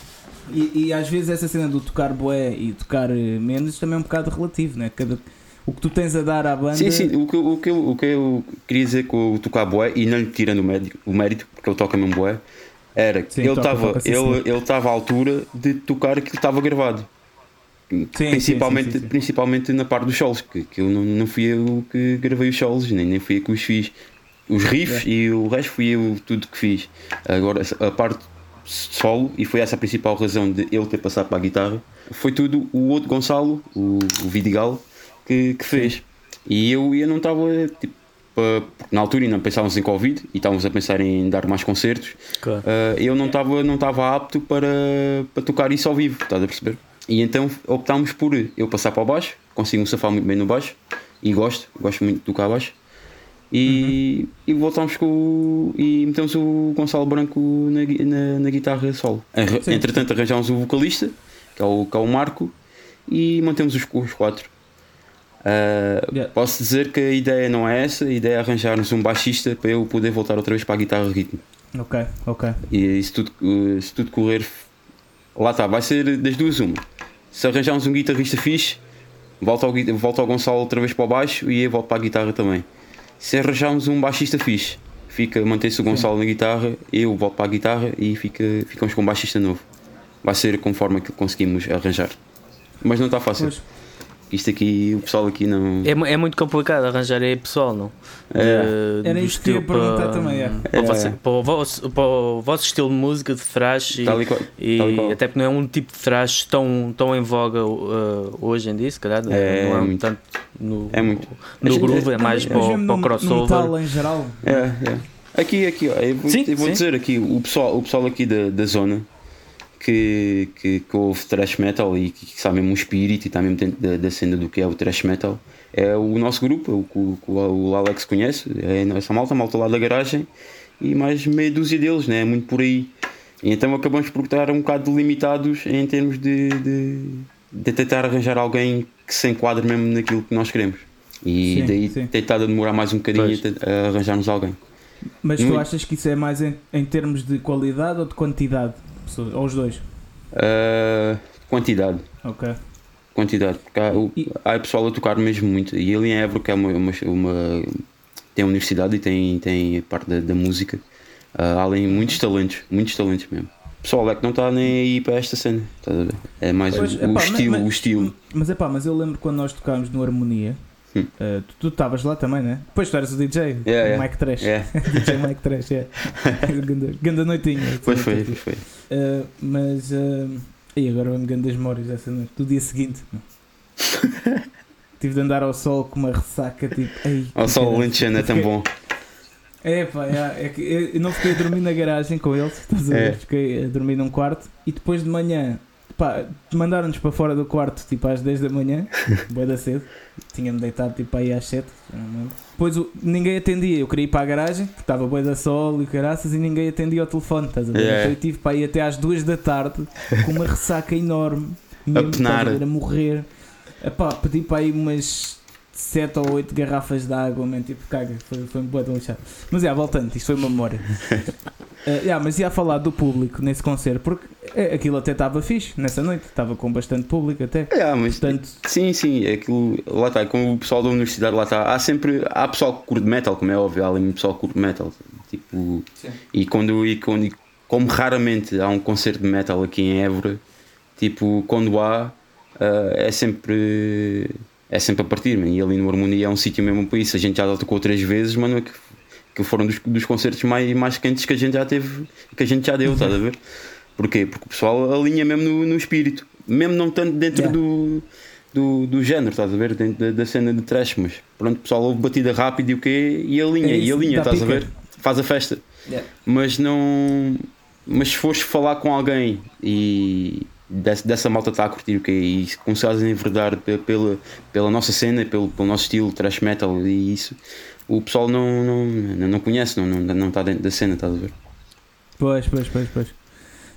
E, e às vezes essa cena do tocar bué e tocar eh, menos também é um bocado relativo, né? Cada, o que tu tens a dar à banda. Sim, sim, o que, eu- o, que eu, o que eu queria dizer com o tocar boé, e não lhe tirando o mérito, o mérito porque ele toca mesmo boé, era que Sim, ele estava sim, ele, ele à altura de tocar aquilo que estava gravado. principalmente, sim, sim, sim. principalmente na parte dos solos, que, que eu não, não fui eu que gravei os solos, nem, nem fui eu que os fiz. Os riffs e o resto fui eu tudo que fiz. Agora a parte solo, e foi essa a principal razão de ele ter passado para a guitarra, foi tudo o outro Gonçalo, o, o Vidigal, que, que fez. E eu, eu não estava, tipo, na altura ainda pensávamos em Covid e estávamos a pensar em dar mais concertos. Claro. Uh, eu não estava não estava apto para, para tocar isso ao vivo, estás a perceber? E então optámos por eu passar para o baixo, consigo me safar muito bem no baixo e gosto, gosto muito de tocar baixo. E, e voltámos com o, e metemos o Gonçalo Branco na, na, na guitarra solo. Sim. Entretanto arranjámos o vocalista, que é o, que é o Marco, e mantemos os, os quatro. Uh, Yeah. Posso dizer que a ideia não é essa, a ideia é arranjarmos um baixista para eu poder voltar outra vez para a guitarra ritmo. Ok, ok. E se tudo, eh, se tudo correr, lá está, vai ser das duas uma. Se arranjarmos um guitarrista fixe, volta ao, volta ao Gonçalo outra vez para o baixo e eu volto para a guitarra também. Se arranjarmos um baixista fixe, fica, mantém-se o Gonçalo na guitarra, eu volto para a guitarra e fica, ficamos com um baixista novo. Vai ser conforme que conseguimos arranjar. Mas não está fácil. Pois. Isto aqui, o pessoal aqui não. É, é muito complicado arranjar aí pessoal, não? É. De- Era do isso que eu ia perguntar para- também, é. Para, É. você- para o vosso, para o vosso estilo de música, de thrash e, e até porque não é um tipo de thrash tão, tão em voga uh, hoje em dia, se calhar. É, não é muito. tanto no, É muito. no groove, é mais mas para, o- para o no- no crossover. metal em geral. É, é. Aqui, aqui, ó, eu vou, Sim, eu vou dizer aqui, o pessoal, o pessoal aqui da, da zona que, que, que ouve thrash metal e que, que sabe mesmo o espírito e está mesmo dentro da, da cena do que é o thrash metal é o nosso grupo, o que o, o Alex conhece, é essa malta, a malta lá da garagem e mais meia dúzia deles, né? é muito por aí. E então acabamos por estar um bocado limitados em termos de, de, de tentar arranjar alguém que se enquadre mesmo naquilo que nós queremos. E Sim, daí sim. a demorar mais um bocadinho Pois. a, arranjarmos alguém. Mas tu achas que isso é mais em, em termos de qualidade ou de quantidade? Ou os dois? Uh, quantidade, Ok. quantidade, porque há, o- E- há pessoal a tocar mesmo muito. E ali em Évora, que é uma, uma, uma- tem universidade e tem, tem a parte da, da música, uh, há ali muitos talentos, muitos talentos mesmo. O pessoal é que não está nem aí para esta cena? É mais Pois, o, epá, o estilo, mas- o estilo. Mas é pá, mas eu lembro quando nós tocámos no Harmonia. Hum. eh, tu- estavas lá também, né? Depois tu eras o DJ, Yeah, o yeah. Mike Trash. É, [laughs] DJ Mike Trash, é. [laughs] ganda, ganda noitinha. pois foi, pois foi. Eh, mas. eh, e agora vamos grandes memórias dessa noite. Do dia seguinte. [laughs] Tive de andar ao sol com uma ressaca tipo. Ei, Ao sol lentejano é tão bom. É pá, é, é que eu eu não fiquei a dormir na garagem com eles, estás a ver? É. Fiquei a dormir num quarto e depois de manhã, pá, mandaram-nos para fora do quarto tipo às 10 da manhã, [laughs] bué da cedo, tinha-me deitado tipo aí às 7, já não me lembro. Depois o- ninguém atendia, eu queria ir para a garagem, porque estava bué da sol e caraças e ninguém atendia ao telefone, estás a ver? É. Então eu tive para ir até às 2 da tarde com uma ressaca enorme, [laughs] mesmo, estás penar. a, a morrer. Epá, pedi para aí umas 7 ou 8 garrafas de água, man, tipo, caga, foi, foi um de lixado. Mas é, voltando, isto foi uma memória. Uh, [laughs] yeah, mas ia falar do público nesse concerto, porque eh, aquilo até estava fixe nessa noite, estava com bastante público até. É, mas Portanto, Sim, sim, é aquilo, lá está, com o pessoal da universidade, lá está, há sempre, há pessoal que curte metal, como é óbvio, há ali pessoal que curte metal, tipo, Sim. e quando, e quando, e como raramente há um concerto de metal aqui em Évora, tipo, quando há, ah, é sempre, é sempre a partir, man. e ali no Harmonia é um sítio mesmo para isso, a gente já tocou três vezes, é que, que foram dos, dos concertos mais, mais quentes que a gente já teve, que a gente já deu, estás a ver? Porquê? Porque o pessoal alinha mesmo no, no espírito, mesmo não tanto dentro Yeah. do do, do género, estás a ver? Dentro da, da cena de trash, mas pronto, o pessoal ouve batida rápida e o quê? E a linha, É e a isso, linha, dá estás a pica. ver? Faz a festa. Yeah. Mas não. Mas se fores falar com alguém e dessa, dessa malta está a curtir o quê? E começares a enverdar pe- pela, pela nossa cena, pelo, pelo nosso estilo, trash metal e isso, o pessoal não, não, não conhece, não, não, não está dentro da cena, estás a ver? Pois, pois, pois, pois.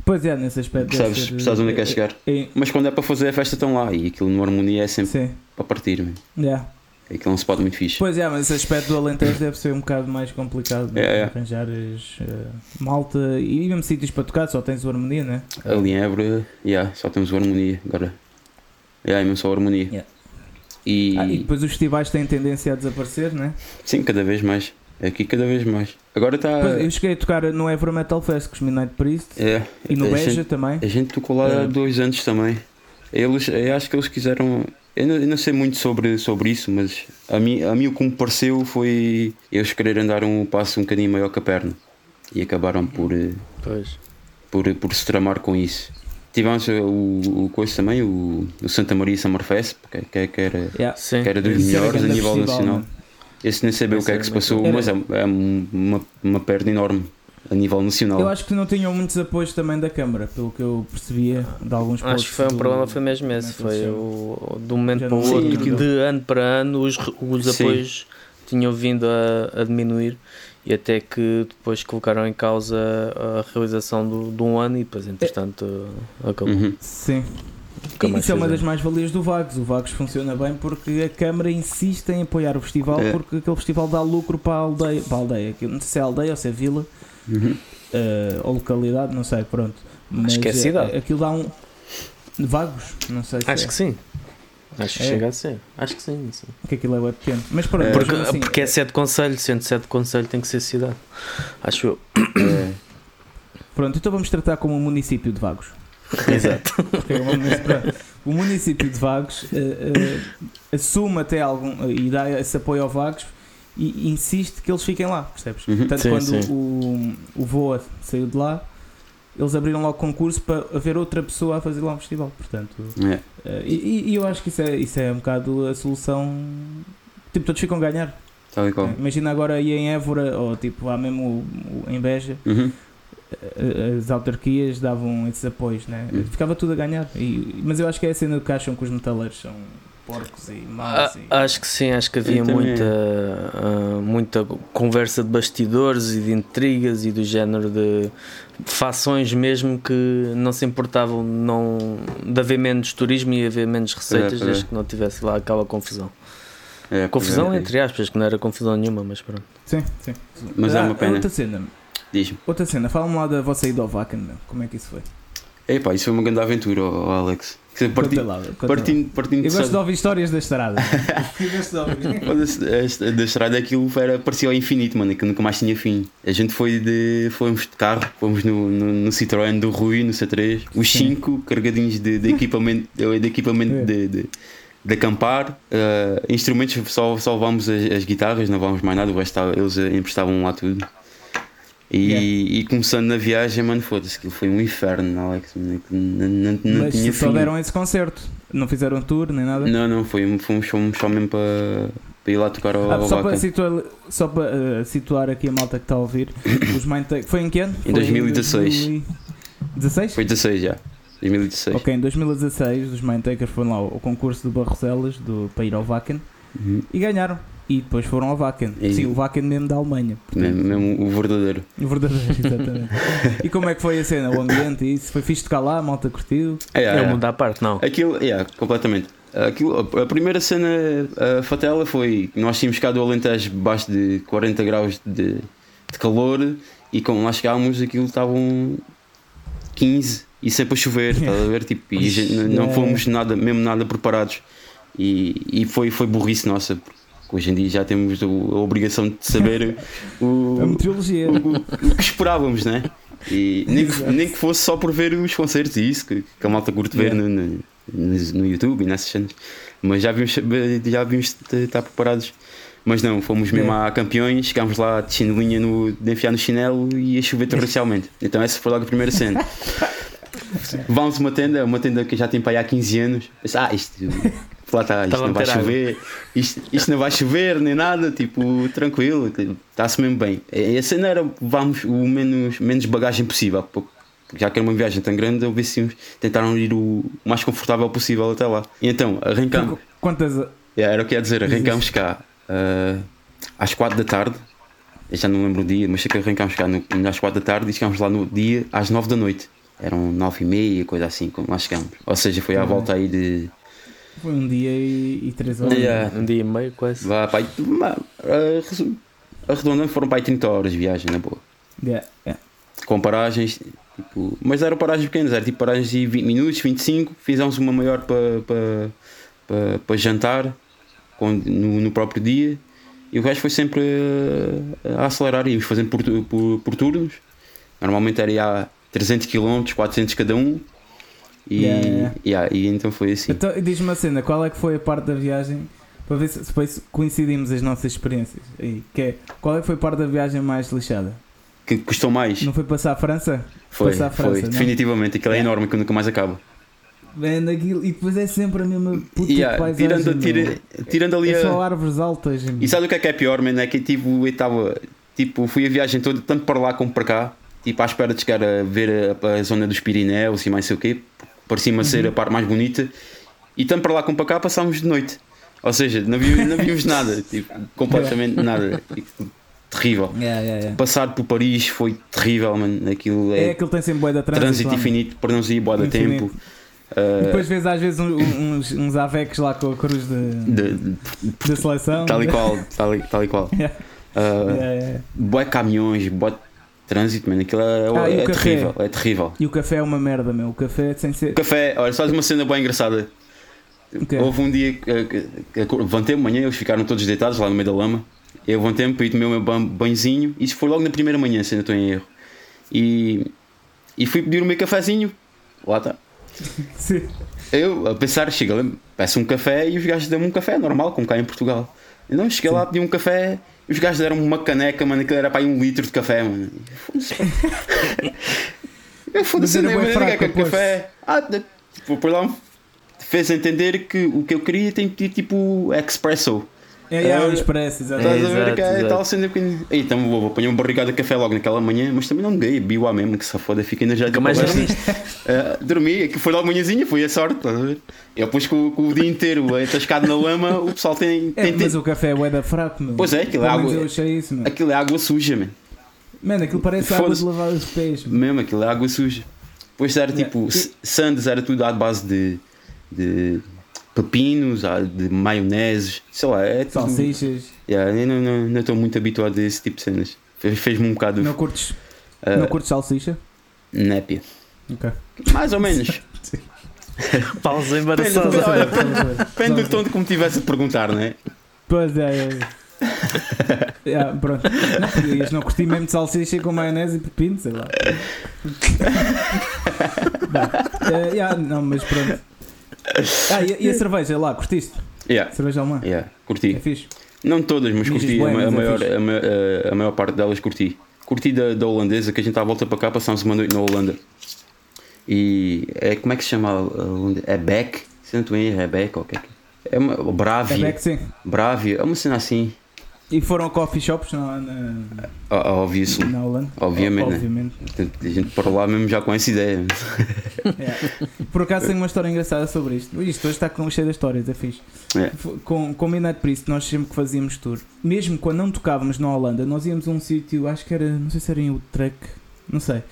Pois é, nesse aspecto. Percebes, ser- percebes onde é que quer chegar? é- Mas quando é para fazer a festa estão lá e aquilo no harmonia é sempre Sim, para partir, man. yeah. Aquilo é um spot muito fixe. Pois é, mas esse aspecto do Alentejo deve ser um bocado mais complicado de É, é. arranjar as, eh, malta e mesmo sítios para tocar, só tens o harmonia, né? Ali em Évora, yeah, só temos o harmonia agora. Yeah, é mesmo só o harmonia. Yeah. E, Ah, e depois os festivais têm tendência a desaparecer, né? sim, cada vez mais. Aqui cada vez mais. Agora está. Eu cheguei a tocar no Évora Metal Fest com os Midnight Priest É, e no a Beja gente- também. A gente tocou lá há É. dois anos também. Eles, eu acho que eles quiseram. Eu não, eu não sei muito sobre, sobre isso, mas a mim, a mim o que me pareceu foi eles quererem dar um passo um bocadinho maior que a perna. E acabaram por, eh, Pois. por, por se tramar com isso. Tivemos eh, o, o coisa também, o, o Santa Maria Summer Fest, que, que, que era, Yeah. Que era dos melhores a nível festival, nacional. né? Esse nem sabia o que é que se passou, mas é, é uma, uma perda enorme a nível nacional. Eu acho que não tinham muitos apoios também da Câmara, pelo que eu percebia de alguns Acho que foi um do- problema, foi mesmo esse. Foi o, de um momento para o outro, aquilo. de ano para ano, os, os Sim. apoios tinham vindo a, a diminuir e até que depois colocaram em causa a realização do, de um ano e depois, entretanto, acabou. Uhum. Sim. E isso é uma das mais-valias do Vagos. O Vagos funciona bem porque a Câmara insiste em apoiar o festival É. porque aquele festival dá lucro para a aldeia. Para a aldeia. Não sei se é aldeia ou se é vila Uhum. eh, ou localidade, não sei, pronto. Mas que é cidade. eh, Aquilo dá um. Vagos? Não sei se Acho é. que sim. Acho que É. chega a ser. Acho que sim. sim. que aquilo é bué pequeno. Mas pronto, É. Porque, assim, porque é sede de conselho, sendo sede de conselho tem que ser cidade. Acho eu. É, [coughs] Pronto, então vamos tratar como um município de Vagos. Exato. [laughs] Porque é o município de Vagos eh, eh, assume até algum e dá esse apoio ao Vagos e insiste que eles fiquem lá, percebes? Uhum. Tanto Sim, quando sim. o, o Voa saiu de lá, eles abriram logo concurso para haver outra pessoa a fazer lá um festival. Portanto, é. eh, e, e eu acho que isso é, isso é um bocado a solução. Tipo, todos ficam a ganhar. Tal e qual. Imagina agora aí em Évora, ou tipo lá mesmo o- o- em Beja, Uhum. eh, as autarquias davam esses apoios, né? Hum. Ficava tudo a ganhar. E- mas eu acho que é a cena que acham que os metaleiros são porcos e Ah, maus. e- acho que sim, acho que havia muita, ah, muita conversa de bastidores e de intrigas e do género de fações mesmo que não se importavam não, de haver menos turismo e haver menos receitas pois é. desde que não tivesse lá aquela confusão. É, Confusão é, entre aspas, que não era confusão nenhuma, mas pronto. Sim, sim. Mas é Ah, uma pena. Outra cena, Diz-me. outra cena. fala-me lá da vossa ida ao Vacan, meu. como é que isso foi? Epá, isso foi uma grande aventura, ó, Alex. Parti, partindo, partindo Eu gosto de ouvir histórias da estrada. [laughs] Eu gosto de ouvir. Foda-se, esta- da estrada aquilo era, parecia ao infinito, mano, que nunca mais tinha fim. A gente foi de. fomos de carro, fomos no, no, no Citroën do Rui, no C3, os Sim. cinco carregadinhos de, de equipamento, de equipamento É. de, de, de acampar. eh, instrumentos, só, só levámos as, as guitarras, não levámos mais nada, o resto eles emprestavam lá tudo. E, Yeah. e começando na viagem, mano, foda-se, aquilo foi um inferno, Alex. mano, que Não, não, não Mas tinha só fim. deram esse concerto. Não fizeram tour nem nada. Não, não, foi, fomos, fomos só mesmo para, para ir lá tocar ao, Ah, ao só para, situar, só para eh, situar aqui a malta que está a ouvir, os Mindtake. Foi em que ano? Em Foi 2016. 2016? Foi 16 já. 2016. Ok, em 2016 os Mindtakers foram lá ao concurso de Barroselas do, para ir ao Wacken Uhum. e ganharam. E depois foram ao Wacken. E- Sim, o Wacken mesmo da Alemanha. portanto, Mesmo, o verdadeiro. O verdadeiro, [laughs] exatamente. e como é que foi a cena? O ambiente e isso? Foi fixe tocar lá, a malta curtiu? É, É, é, mundo à parte, não. Aquilo, é, completamente. Aquilo, a- primeira cena a fatela foi que nós tínhamos ficado o Alentejo baixo de 40 graus de, de calor e quando lá chegámos aquilo estavam 15 e sempre a chover, [laughs] estás a ver? Tipo, e a gente não- Yeah. fomos nada, mesmo nada preparados e, e foi, foi burrice nossa. porque Hoje em dia já temos a obrigação de saber [laughs] o, A meteorologia. o, o- o que esperávamos, né? E nem que, nem que fosse só por ver os concertos e isso, que, que a malta curte ver Yeah. no, no, no- no YouTube e nessas cenas. Mas já vimos, já vimos de estar preparados. Mas não, fomos mesmo Yeah. a campeões, chegámos lá de chinelinha no, de enfiar no chinelo e a chover torrencialmente. [laughs] Então essa foi logo a primeira cena. [laughs] Vamos uma tenda, uma tenda que já tem para aí há 15 anos. Pensei, ah, isto lá está, isto a não vai chover, isto, isto não vai chover nem nada, tipo, tranquilo, está-se mesmo bem. E a cena era vamos o menos, menos bagagem possível, porque já que era uma viagem tão grande, eu decidimos tentaram ir o mais confortável possível até lá. E então arrancamos, Quantas. Yeah, era o que ia dizer, Diz arrancámos cá ah, às 4 da tarde, eu já não lembro o dia, mas sei que arrancámos cá no, às 4 da tarde e chegámos lá no dia às 9 da noite. Eram 9 e meia, coisa assim, quando lá chegámos. Ou seja, foi à Uhum. volta aí de. Foi um dia e, e três horas. Yeah. Um dia e meio, quase. Vá, resu- arredondando foram para aí 30 horas de viagem, na boa. Yeah, yeah. Com paragens, tipo, mas eram paragens pequenas, era tipo paragens de 20 minutos, 25. Fizemos uma maior para para para para jantar com, no, no próprio dia e o resto foi sempre a, a acelerar. Íamos fazendo por, por, por turnos. Normalmente era a 300 km, 400 cada um. E, Yeah, yeah. e então foi assim. Então, diz-me uma cena, qual é que foi a parte da viagem para ver se depois coincidimos as nossas experiências aí, que é, qual é que foi a parte da viagem mais lixada? Que custou mais? Não foi passar a França? Foi, passar a França, foi. não? Definitivamente. Aquilo é Yeah. enorme que nunca mais acaba. Vendo aquilo, e depois é sempre a mesma puta yeah, paisagem. tirando, tira- tirando ali É a. só árvores altas. meu. E sabe o que é que é pior, mano? É que tipo, eu estava. Tipo, fui a viagem toda, tanto para lá como para cá, tipo, à espera de chegar a ver a, a zona dos Pirineus e mais sei o quê. Parecia-me a ser Uhum. a parte mais bonita. E tanto para lá como para cá passámos de noite. Ou seja, não vimos, não vimos [laughs] nada. Tipo, completamente nada. Tipo, terrível. Yeah, yeah, yeah. Passar por Paris foi terrível, mano. Aquilo É é, aquilo tem sempre bué da trânsito. trânsito infinito, para não ir boa Infinito. tempo. Ah, Depois vês às vezes uns, uns avecs lá com a cruz de seleção. tal e qual, [laughs] tal e, tal e qual. Yeah. Ah, Yeah, yeah. Boé caminhões, boé trânsito, mano, aquilo é, Ah, e o é café? terrível, é terrível. E o café é uma merda, meu. O café sem ser. O café, olha, faz uma cena bem engraçada. Ok. Houve um dia que, levantei-me manhã, eles ficaram todos deitados lá no meio da lama. Eu levantei-me para ir tomar o meu ban- banhozinho. Isso foi logo na primeira manhã, se ainda estou em erro. E, e fui pedir o meu cafezinho. Lá está. [laughs] Sim. Eu, a pensar, chega lá, peço um café e os gajos dão-me um café normal, como cá em Portugal. Eu não cheguei lá, pedi um café os gajos deram-me uma caneca, mano, aquilo era para aí um litro de café, mano. Foda-se. Eu foda-se, nem bué mas ninguém fraco, quer café. Ah, tipo, por lá fez entender que o que eu queria tem que ter tipo expresso. É, é, o Ah, expresso, exato. Estás a ver que é tal cena pequenina. E então vou, vou apanhar uma barrigada de café logo naquela manhã, mas também não neguei, bi lá mesmo, que se foda, fica ainda já mais dormiste. Uh, [laughs] dormi, que foi logo manhãzinha, foi a sorte, estás a ver? Eu depois com, com o dia inteiro atascado na lama, o pessoal tem. É, tem, tem- mas o café é da fraco, meu. Pois é, aquilo é água- eu achei isso, meu. Aquilo é água suja, man. Mano, aquilo parece água de lavar os pés. meu. mesmo, aquilo é água suja. Depois era Yeah. tipo, s- sandes era tudo à base de, de pepinos, ah, de maioneses, sei lá, é tudo. Salsichas. Yeah, eu não- não não estou muito habituado a esse tipo de cenas. Fez- Fez-me um bocado Não curtes, ah, não curtes salsicha? népia. Ok. Mais ou menos. [laughs] Pausa Depende, embaraçosa. olha, depende do tom de como estivesse a perguntar, não é? Pois é, é. é. Yeah, pronto. Não podias não curti mesmo de salsicha com maionese e pepino, sei lá. [laughs] Bem, eh, yeah, não, mas pronto. [laughs] Ah, e, e a cerveja lá, curtiste? Yeah, Cerveja alemã? yeah, curti. É fixe. Não todas, mas curti. a, é maior, a, ma- a- a maior parte delas curti. Curti da, da holandesa, que a gente à volta para cá passámos uma noite na Holanda. E é, como é que se chama? a Holanda? É Beck? Se não estou em erro, é Beck ou o que é que é? uma É Bravia. bem que sim. Bravia, é uma cena assim. E foram a coffee shops na, na, Óbvio, isso. na Holanda? Obviamente, né? Obviamente. Portanto, A gente para lá mesmo já com essa ideia. Yeah. Por acaso tenho uma história engraçada sobre isto. Isto hoje está cheio de histórias, é fixe. É. Com, com o Midnight Priest, nós sempre que fazíamos tour, mesmo quando não tocávamos na Holanda, nós íamos a um sítio, acho que era, não sei se era em Utrecht, não sei,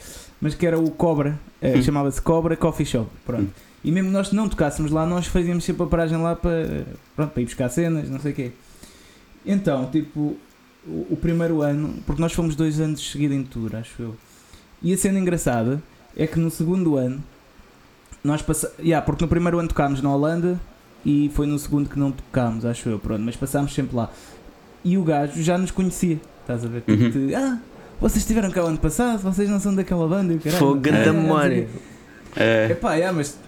mas que era o Cobra, eh, Hum. chamava-se Cobra Coffee Shop. Pronto. Hum. E mesmo nós não tocássemos lá, nós fazíamos sempre a paragem lá para, pronto, para ir buscar cenas, não sei o quê. Então, tipo, o, o primeiro ano, porque nós fomos dois anos seguidos em tour, acho eu. E a cena engraçada é que no segundo ano, nós passamos. Yeah, porque no primeiro ano tocámos na Holanda e foi no segundo que não tocámos, acho eu, pronto, mas passámos sempre lá. E o gajo já nos conhecia, estás a ver? Tipo, Uhum. ah, vocês estiveram cá o ano passado, vocês não são daquela banda e o caralho. Fogo, grande sei memória. quê. É, Epá, yeah, mas.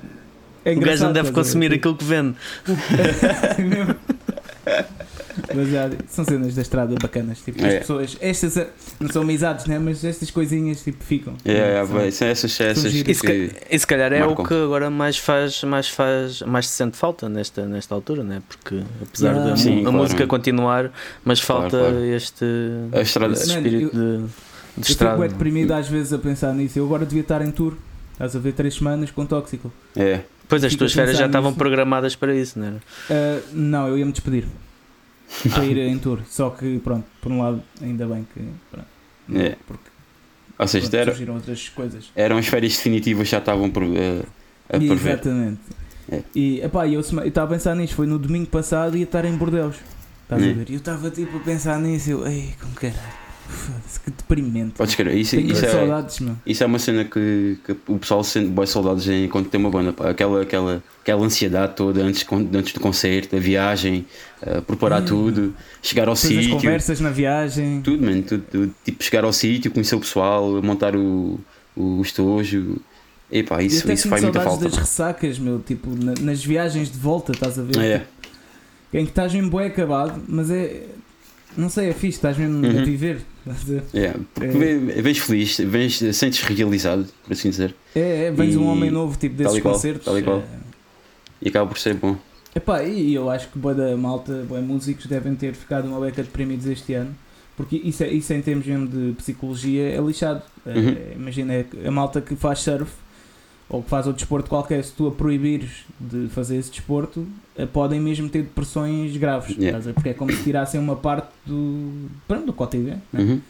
É O gajo não deve consumir aquilo que vende. [laughs] [laughs] Mas já, são cenas da estrada bacanas. Tipo, as É. pessoas, estas eh, não são amizades, né? Mas estas coisinhas tipo, ficam. É, é, São- essas, são essas. E que. e se calhar é marcam. o que agora mais faz, mais faz, mais se sente falta nesta, nesta altura, né? Porque apesar Ah, da sim, a claro. música continuar, mas Claro, falta claro. este, A estrada. espírito de, de Eu fico estrada. bem deprimido às vezes a pensar nisso. Eu agora devia estar em tour. Estás a ver três semanas com tóxico. É. Pois as fico tuas férias já estavam nisso. programadas para isso, não era? Ah, não, eu ia-me despedir [laughs] para ir em tour. Só que, pronto, por um lado, ainda bem que. Pronto, não, É. Porque Ou seja, pronto, surgiram outras coisas. eram as férias definitivas, já estavam por, eh, a prever. Exatamente. É. E epá, eu estava a pensar nisto. Foi no domingo passado e ia estar em Bordeus. Estás a É. ver? E eu estava tipo a pensar nisso. Eu, ei, como caralho. Foda-se, que deprimente. Podes crer, isso, Tenho isso, é, saudades, meu. isso é uma cena que, que o pessoal sente boas saudades em, quando tem uma banda. pá. Aquela, aquela, aquela ansiedade toda antes, antes do concerto, a viagem, eh, preparar Hum. tudo, chegar ao sítio. conversas na viagem. Tudo, mano, tudo, tudo. Tipo, chegar ao sítio, conhecer o pessoal, montar o, o estojo. Epá, isso, isso faz muita falta. das ressacas, meu. Tipo, na- nas viagens de volta, estás a ver? É, Em que estás mesmo bué acabado, mas é. Não sei, é fixe, estás mesmo a Uhum. viver. a ver? É. Porque É. vens feliz, vens, sentes realizado, por assim dizer. É, é, vens um E- homem novo, tipo, desses tal qual, concertos. tal e qual. é. E acaba por ser bom. Epá, e eu acho que boa da malta, boa músicos devem ter ficado uma beca deprimidos este ano, porque isso, é, isso em termos mesmo de psicologia é lixado. É, Uhum. imagina é a malta que faz surf ou que faz outro desporto qualquer, se tu a proibires de fazer esse desporto, eh, podem mesmo ter depressões graves, Yeah. porque é como se tirassem uma parte do, pronto, do cotidiano. né? Uhum.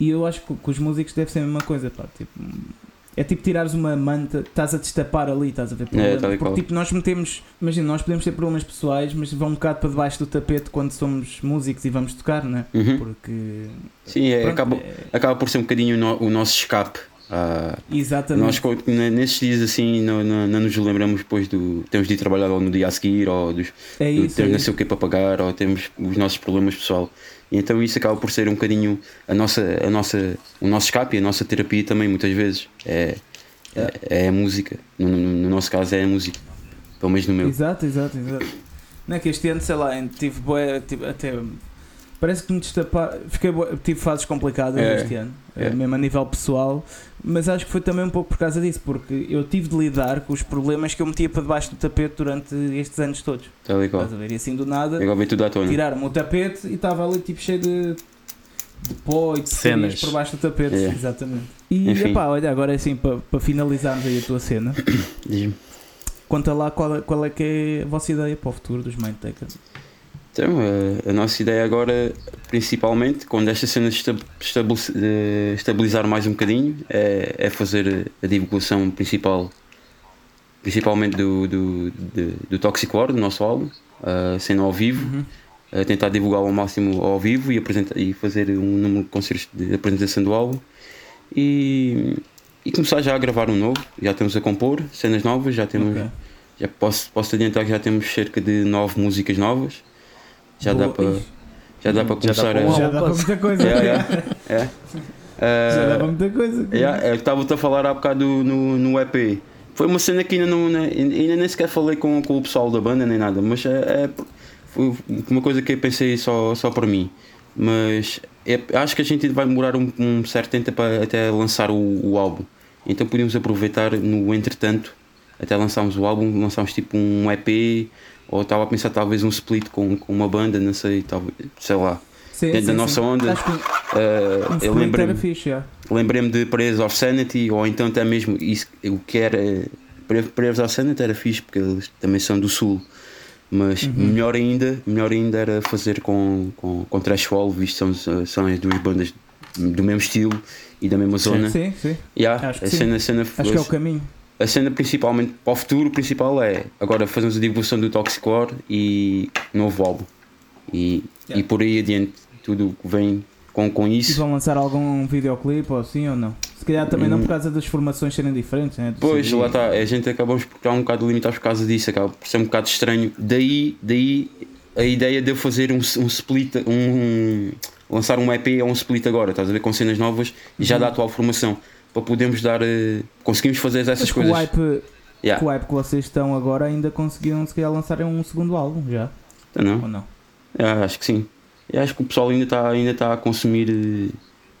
E eu acho que com os músicos deve ser a mesma coisa, pá, tipo, é tipo tirares uma manta, estás a destapar ali, estás a ver problemas. tal e Porque tipo, nós metemos, imagina, nós podemos ter problemas pessoais, mas vão um bocado para debaixo do tapete quando somos músicos e vamos tocar, né? Uhum. Porque Sim, é, pronto, acaba, é- acaba por ser um bocadinho o, no- o nosso escape. Ah, exatamente. nós, nesses dias assim, não, não, não nos lembramos depois do. Temos de ir trabalhar ou no dia a seguir, ou dos, é do- isso. temos é não sei o que para pagar, ou temos os nossos problemas pessoal. E então isso acaba por ser um bocadinho a nossa, a nossa, o nosso escape a nossa terapia também, muitas vezes. É, é, é a música. No, no- no nosso caso é a música. Pelo menos no meu. Exato, exato, exato. Não é que este ano, sei lá, tive bué, tive até. Parece que me destapar. Fiquei tive fases complicadas É, este ano, é. mesmo a nível pessoal, mas acho que foi também um pouco por causa disso, porque eu tive de lidar com os problemas que eu metia para debaixo do tapete durante estes anos todos. Tal e qual. Estás a ver? E assim do nada, tiraram-me o tapete e estava ali tipo cheio de, de pó e de Cenas. por baixo do tapete. É. Exatamente. E Enfim. epá, olha, agora assim, para, para finalizarmos aí a tua cena, [coughs] Diz-me. conta lá qual, é- qual é que é a vossa ideia para o futuro dos Mindtakers. Então, a, a nossa ideia agora, principalmente, quando esta cena eh, estabilizar mais um bocadinho, é, é fazer a divulgação principal, principalmente do, do, do, do Toxic War, do nosso álbum, a cena ao vivo, Uhum. a tentar divulgá-lo ao máximo ao vivo e, apresentar, e fazer um número de concertos de apresentação do álbum e, e começar já a gravar um novo. Já estamos a compor cenas novas, já temos. Ok. Já posso, posso adiantar que já temos cerca de nove músicas novas. Já dá Boa. dá para Já dá começar para um a. Já dá para quase. muita coisa. É, é, é. [laughs] Já dá Ah, para muita coisa. yeah, eu Estava-te a falar há bocado no, no EP. Foi uma cena que ainda, não, né, ainda nem sequer falei com, com o pessoal da banda nem nada, mas é, é- foi uma coisa que eu pensei só, só para mim. Mas é- acho que a gente vai demorar um, um certo tempo para até lançar o, o álbum. Então podíamos aproveitar no entretanto, até lançarmos o álbum, lançarmos tipo um EP, ou estava a pensar talvez um split com, com uma banda, não sei, talvez, sei lá. Sim, dentro da sim, nossa sim. onda. Acho que um Ah, eu lembrei-me lembrei-me de Prayers of Sanity, ou então até mesmo isso, o que era. Prayers of Sanity era fixe, porque eles também são do Sul. Mas Uhum. melhor ainda melhor ainda era fazer com, com, com Trash Wall, visto que são, são as duas bandas do mesmo estilo e da mesma zona. Sim, sim. Yeah, Acho que a, cena, a, cena, Acho que é o caminho. A cena principalmente para o futuro principal é agora fazemos a divulgação do Toxic War e novo álbum. E, Yeah. e por aí adiante tudo o que vem com, com E isso. vão lançar algum videoclipe ou assim ou não? Se calhar também não por causa das formações serem diferentes, né? do Pois, CD. lá está, a gente acabamos por estar um bocado limitados por causa disso, acaba por ser um bocado estranho. Daí, daí a ideia de eu fazer um, um split, um, um- lançar um EP ou um split agora, estás a ver, com cenas novas e já Uhum. da atual formação, para podermos dar, eh, conseguimos fazer essas Mas com o, coisas. hype, Yeah. o hype que vocês estão agora ainda conseguiram se calhar lançarem um segundo álbum já, Então, não? ou não? Acho que sim. Eu acho que o pessoal ainda está ainda tá a consumir eh,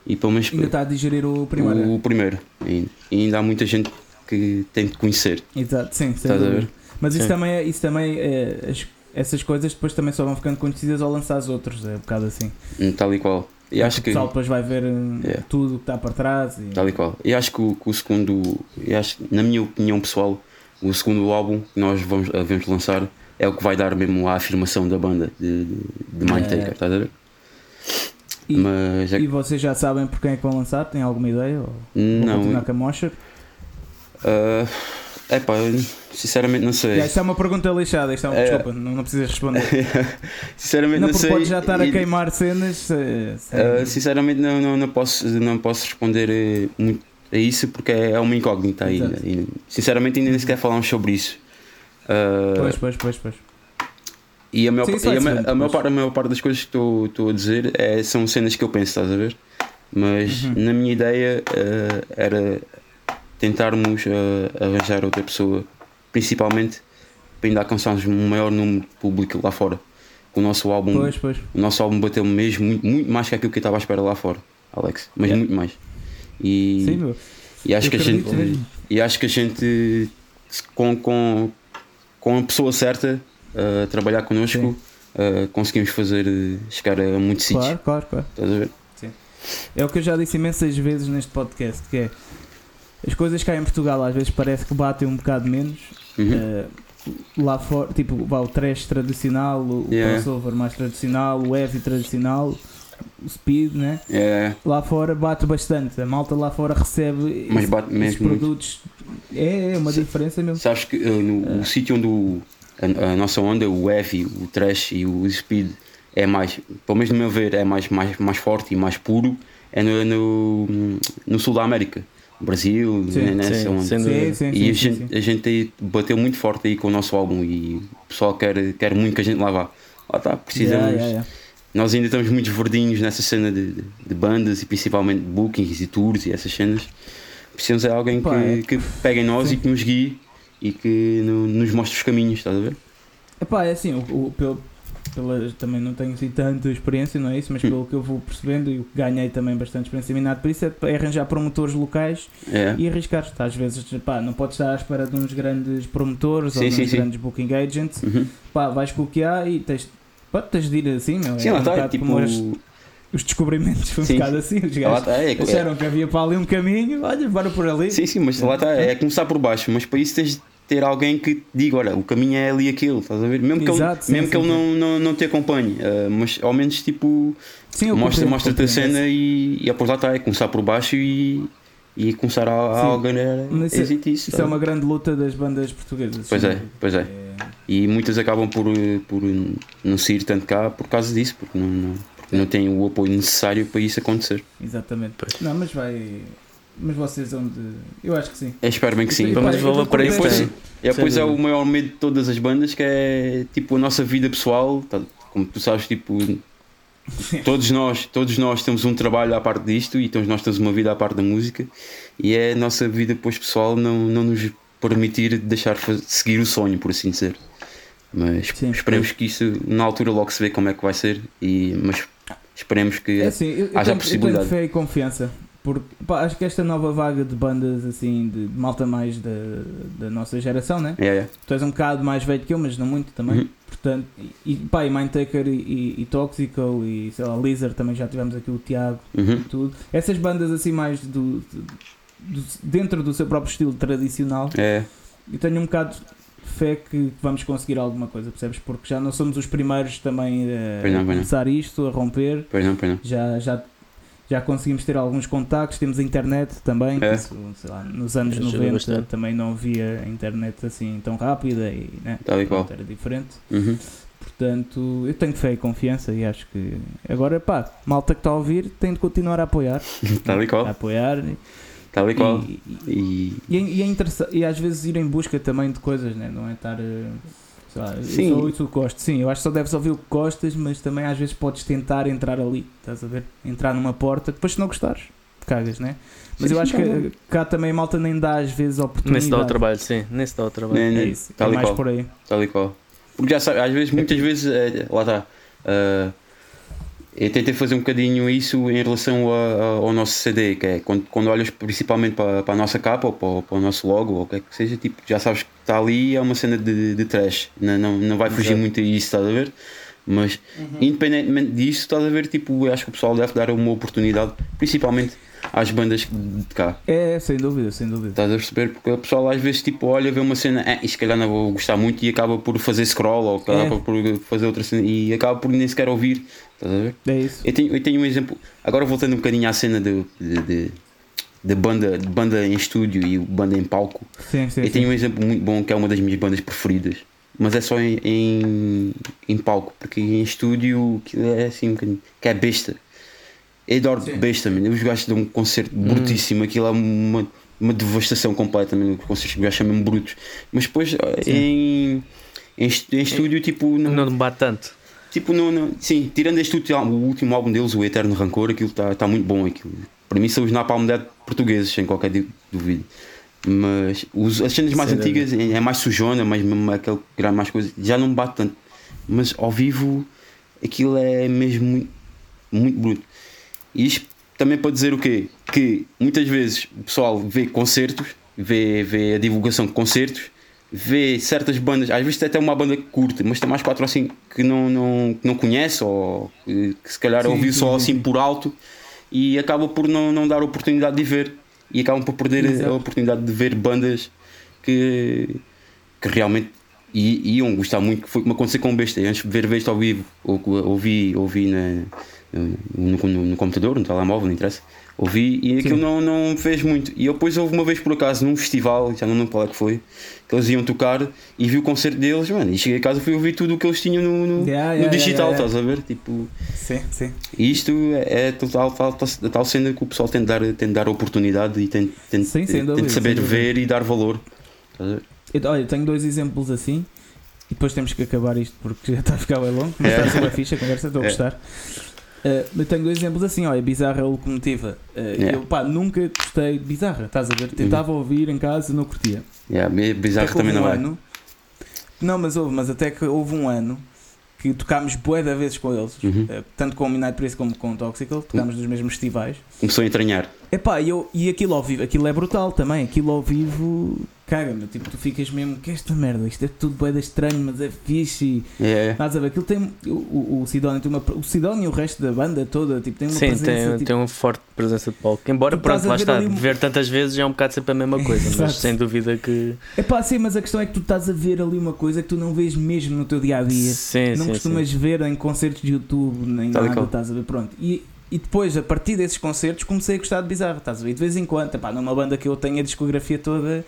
e pelo menos Ainda está a digerir o primeiro. o primeiro. E ainda há muita gente que tem de conhecer. Exato, sim, Estás a ver? Mas isso Sim. também, é, isso também é, as- essas coisas depois também só vão ficando conhecidas ao lançar as outros, é um bocado assim. Hum, Tal e qual. E acho o que. pessoal depois vai ver eh, Yeah. tudo o que está para trás. E... Tal e qual. E acho que o, que o segundo. Acho, que, na minha opinião pessoal, o segundo álbum que nós vamos, eh, vamos lançar é o que vai dar mesmo a afirmação da banda de, de, de Mindtaker, É. estás a ver? E- Mas é E que- vocês já sabem por quem é que vão lançar? Têm alguma ideia? Ou não. continuar com a Mosher? É pá, sinceramente não sei. Yeah, isto é uma pergunta lixada, isto é uma, É. desculpa, não, não precisas responder. [laughs] sinceramente não, não, sei. podes já estar a E- queimar cenas. eh, sem- Uh, sinceramente não, não, não, posso, não posso responder eh, muito a isso porque é uma incógnita ainda. E, sinceramente ainda nem sequer falamos sobre isso. Uh, Pois, pois, pois, pois. e a maior, Sim, e a, ma- ser a maior parte, a maior parte das coisas que estou estou a dizer é, são cenas que eu penso, estás a ver? Mas Uhum. na minha ideia uh, era tentarmos uh, arranjar outra pessoa, principalmente para ainda alcançarmos um maior número de público lá fora. O nosso álbum Pois, pois. o nosso álbum bateu mesmo muito, muito mais que aquilo que eu estava à espera lá fora, Alex. Mas Yeah. muito mais. E, Sim, e acho eu que a gente. mesmo. E acho que a gente com, com, com a pessoa certa a trabalhar connosco uh, conseguimos fazer chegar a muitos sítios. Claro, claro, claro. Estás a ver? É o que eu já disse imensas vezes neste podcast, que é as coisas cá em Portugal às vezes parece que batem um bocado menos. Uhum. eh, lá fora, tipo, vá, o trash tradicional, o Yeah. crossover mais tradicional, o heavy tradicional, o speed, né? É, Lá fora bate bastante. A malta lá fora recebe mas bate mesmo produtos. É, é uma diferença mesmo. Sabes que uh, no o sítio onde o- a, a nossa onda, o heavy, o trash e o speed é mais, pelo menos no meu ver, é mais, mais, mais forte e mais puro, é no, no, no sul da América. Brasil, Sim, né, nessa sim, onda. sem Sim, sim, E sim, a gente, sim. a gente aí bateu muito forte aí com o nosso álbum e o pessoal quer, quer muito que a gente lá vá. Lá está, precisamos. Yeah, yeah, yeah. Nós ainda estamos muito verdinhos nessa cena de, de- de bandas e principalmente bookings e tours e essas cenas. Precisamos de alguém Pá, que, é. que pegue em nós Sim. e que nos guie e que no- nos mostre os caminhos, estás a ver? Epá, é assim, o, o- pelo, pela, também não tenho assim tanta experiência, não é isso? Mas pelo que eu vou percebendo e o que ganhei também bastante experiência minado por isso é, é arranjar promotores locais É. e arriscar. Tá, Às vezes, pá, não podes estar à espera de uns grandes promotores ou Sim, de sim, uns sim. grandes booking agents. Uhum. Pá, vais com o que há e tens, pá, tens de ir assim, meu. Sim, é um bocado tipo. as- os descobrimentos, foi um Sim, bocado assim. Os gajos está, é, é, que havia para ali um caminho, olha, bora por ali. Sim, sim, mas lá está, é começar por baixo, mas para isso tens de ter alguém que te diga, olha, o caminho é ali aquele, estás a ver? Mesmo que Exato, ele, sim, mesmo que sim, ele não, não, não te acompanhe, ah, mas ao menos tipo Sim, eu mostra, mostra-te a cena e, e depois lá está, é começar por baixo e, e começar a, a Sim. organizar Mas isso- existe isso. Isso é tá? uma grande luta das bandas portuguesas. Pois é, pois é. É, E muitas acabam por, por não sair tanto cá por causa disso, porque não, não, porque não têm o apoio necessário para isso acontecer. Exatamente. Pois. Não, mas vai. Mas vocês vão de. Eu acho que sim. Eu espero bem que sim. Vamos eu tô para isso. E depois Sem é o maior medo de todas as bandas que é tipo a nossa vida pessoal, tá- como tu sabes, tipo [laughs] todos nós, todos nós temos um trabalho à parte disto e todos nós temos uma vida à parte da música e é a nossa vida depois pessoal não, não nos permitir deixar seguir o sonho, por assim dizer. Mas Sim. esperemos que isso na altura logo se vê como é que vai ser e mas esperemos que É assim, eu, eu, Haja tenho, eu possibilidade. tenho fé e confiança. Porque pá, acho que esta nova vaga de bandas assim, de, de malta mais da, da nossa geração, né? é, é. Tu és um bocado mais velho que eu, mas não muito também. Uhum. Portanto, e, e pá, e Mindtaker e, e, e Toxical e sei lá, Lizard também já tivemos aqui o Tiago Uhum. e tudo. Essas bandas assim mais do, do- do- dentro do seu próprio estilo tradicional, É, eu tenho um bocado de fé que vamos conseguir alguma coisa, percebes? Porque já não somos os primeiros também a Pois não, pois não. começar isto, a romper. pois não, pois não. Já, já, já conseguimos ter alguns contactos, temos a internet também. que É. isso, sei lá, nos anos Ajuda 90 bastante. também não havia internet assim tão rápida e né, qual. pronto, era diferente. Uhum. Portanto, eu tenho fé e confiança e acho que agora, pá, malta que está a ouvir tem de continuar a apoiar. [laughs] Tal e A qual. apoiar e, Tal e qual. e, E e, e é e às vezes ir em busca também de coisas, né? não é estar. eh, Lá, eu Sim. só ouço o. Sim, eu acho que só deves ouvir o que gostas, mas também às vezes podes tentar entrar ali, estás a ver? Entrar numa porta, depois se não gostares, cagas, né? Mas Sim, eu sim, acho tá que cá também a malta nem dá às vezes Nem oportunidade. se dá o trabalho, sim, nem se dá o trabalho. Nem- É nem- isso, é tal e mais qual. por aí. Tal e qual. Porque já sabe, às vezes, muitas vezes, é, lá está, Uh, eu tentei fazer um bocadinho isso em relação a, a, ao nosso CD, que é quando, quando olhas principalmente para, para a nossa capa ou para, para, o nosso logo ou o que é que seja, tipo, já sabes que está ali, é uma cena de, de trash, não, não, não vai fugir Exato. muito a isso, estás a ver? Mas uhum. independentemente disso, estás a ver, tipo, acho que o pessoal deve dar uma oportunidade, principalmente às bandas de cá. É, sem dúvida, sem dúvida. Estás a perceber? Porque o pessoal às vezes tipo olha, vê uma cena, eh, e se calhar não vou gostar muito e acaba por fazer scroll ou acaba é. por fazer outra cena e acaba por nem sequer ouvir. Estás a ver? É isso. Eu tenho, eu tenho um exemplo, agora voltando um bocadinho à cena de, de, de, de banda, de banda em estúdio e banda em palco. Sim, sim, eu sim. tenho um exemplo muito bom que é uma das minhas bandas preferidas. Mas é só em, em, em palco, porque em estúdio é assim um bocadinho. que é besta. Eu adoro Sim. besta, mano. Os gajos dão um concerto hum. brutíssimo. Aquilo é uma, uma devastação completa, mano. Os concertos os gajos são mesmo brutos. Mas depois em, em, em estúdio, tipo. Não, não bate tanto. Tipo, não, não, sim, tirando este último, o último álbum deles, o Eterno Rancor, aquilo está tá muito bom. Aquilo. Para mim são os Napalm Dead portugueses, sem qualquer dúvida. Mas os, as cenas mais antigas é, é mais sujona, mais, aquele grande mais coisa, já não bate tanto. Mas ao vivo aquilo é mesmo muito, muito bruto. E isto também para dizer o quê? Que muitas vezes o pessoal vê concertos, vê, vê a divulgação de concertos, vê certas bandas, às vezes até uma banda que curte, mas tem mais quatro ou cinco que não, não, não conhece ou que, que se calhar sim, ouviu sim, só sim. assim por alto e acaba por não, não dar a oportunidade de ver e acabam por perder Exato. a oportunidade de ver bandas que, que realmente iam gostar muito, que foi como aconteceu com o Besta, antes de ver Besta ao vivo, ouvi, ouvi na, no, no, no, computador, no telemóvel, não interessa. Ouvi e aquilo não, não fez muito. E depois houve uma vez por acaso num festival, já não lembro qual é que foi, que eles iam tocar e vi o concerto deles, mano, e cheguei a casa e fui ouvir tudo o que eles tinham no, no, yeah, yeah, no digital, yeah, estás a ver? Tipo, sim, sim. E isto é, é total, tal, tal, tal cena que o pessoal tem de dar, tem de dar oportunidade e tem, tem, sim, tem, dúvida, tem de saber ver e dar valor. Eu, olha, tenho dois exemplos assim. E depois temos que acabar isto porque já está a ficar bem longo. Mas é. está a ser uma ficha a conversa, estou a é. gostar. Uh, eu tenho dois exemplos assim, olha, bizarra a locomotiva. Uh, yeah. Eu pá, nunca gostei de bizarra, estás a ver? Tentava uhum. ouvir em casa, não curtia. Yeah, bizarra também não um é. Ano, não, mas houve, mas até que houve um ano que tocámos bué vezes com eles, uhum. uh, tanto com o Midnight Priest como com o Toxical, tocámos uhum. nos mesmos festivais. Começou a entranhar. Epá, eu, e aquilo ao vivo, aquilo é brutal também, aquilo ao vivo caga, meu. Tipo, tu ficas mesmo, que esta merda, isto é tudo bem estranho, mas é fixe. É. Estás a ver? Aquilo tem. O, o, o Sidónio tem uma. O Sidónio e o resto da banda toda, tipo, tem uma Sim, presença. Tem, tipo, tem uma forte presença de palco. Embora, pronto, lá está, um... ver tantas vezes é um bocado sempre a mesma [laughs] coisa, mas sem dúvida que. É pá, sim, mas a questão é que tu estás a ver ali uma coisa que tu não vês mesmo no teu dia a dia. Sim, não sim, costumas sim. ver em concertos de YouTube, nem Tal nada, estás a ver? Pronto. E, e depois, a partir desses concertos, comecei a gostar de Bizarro, estás a ver? E de vez em quando, epá, numa banda que eu tenho a discografia toda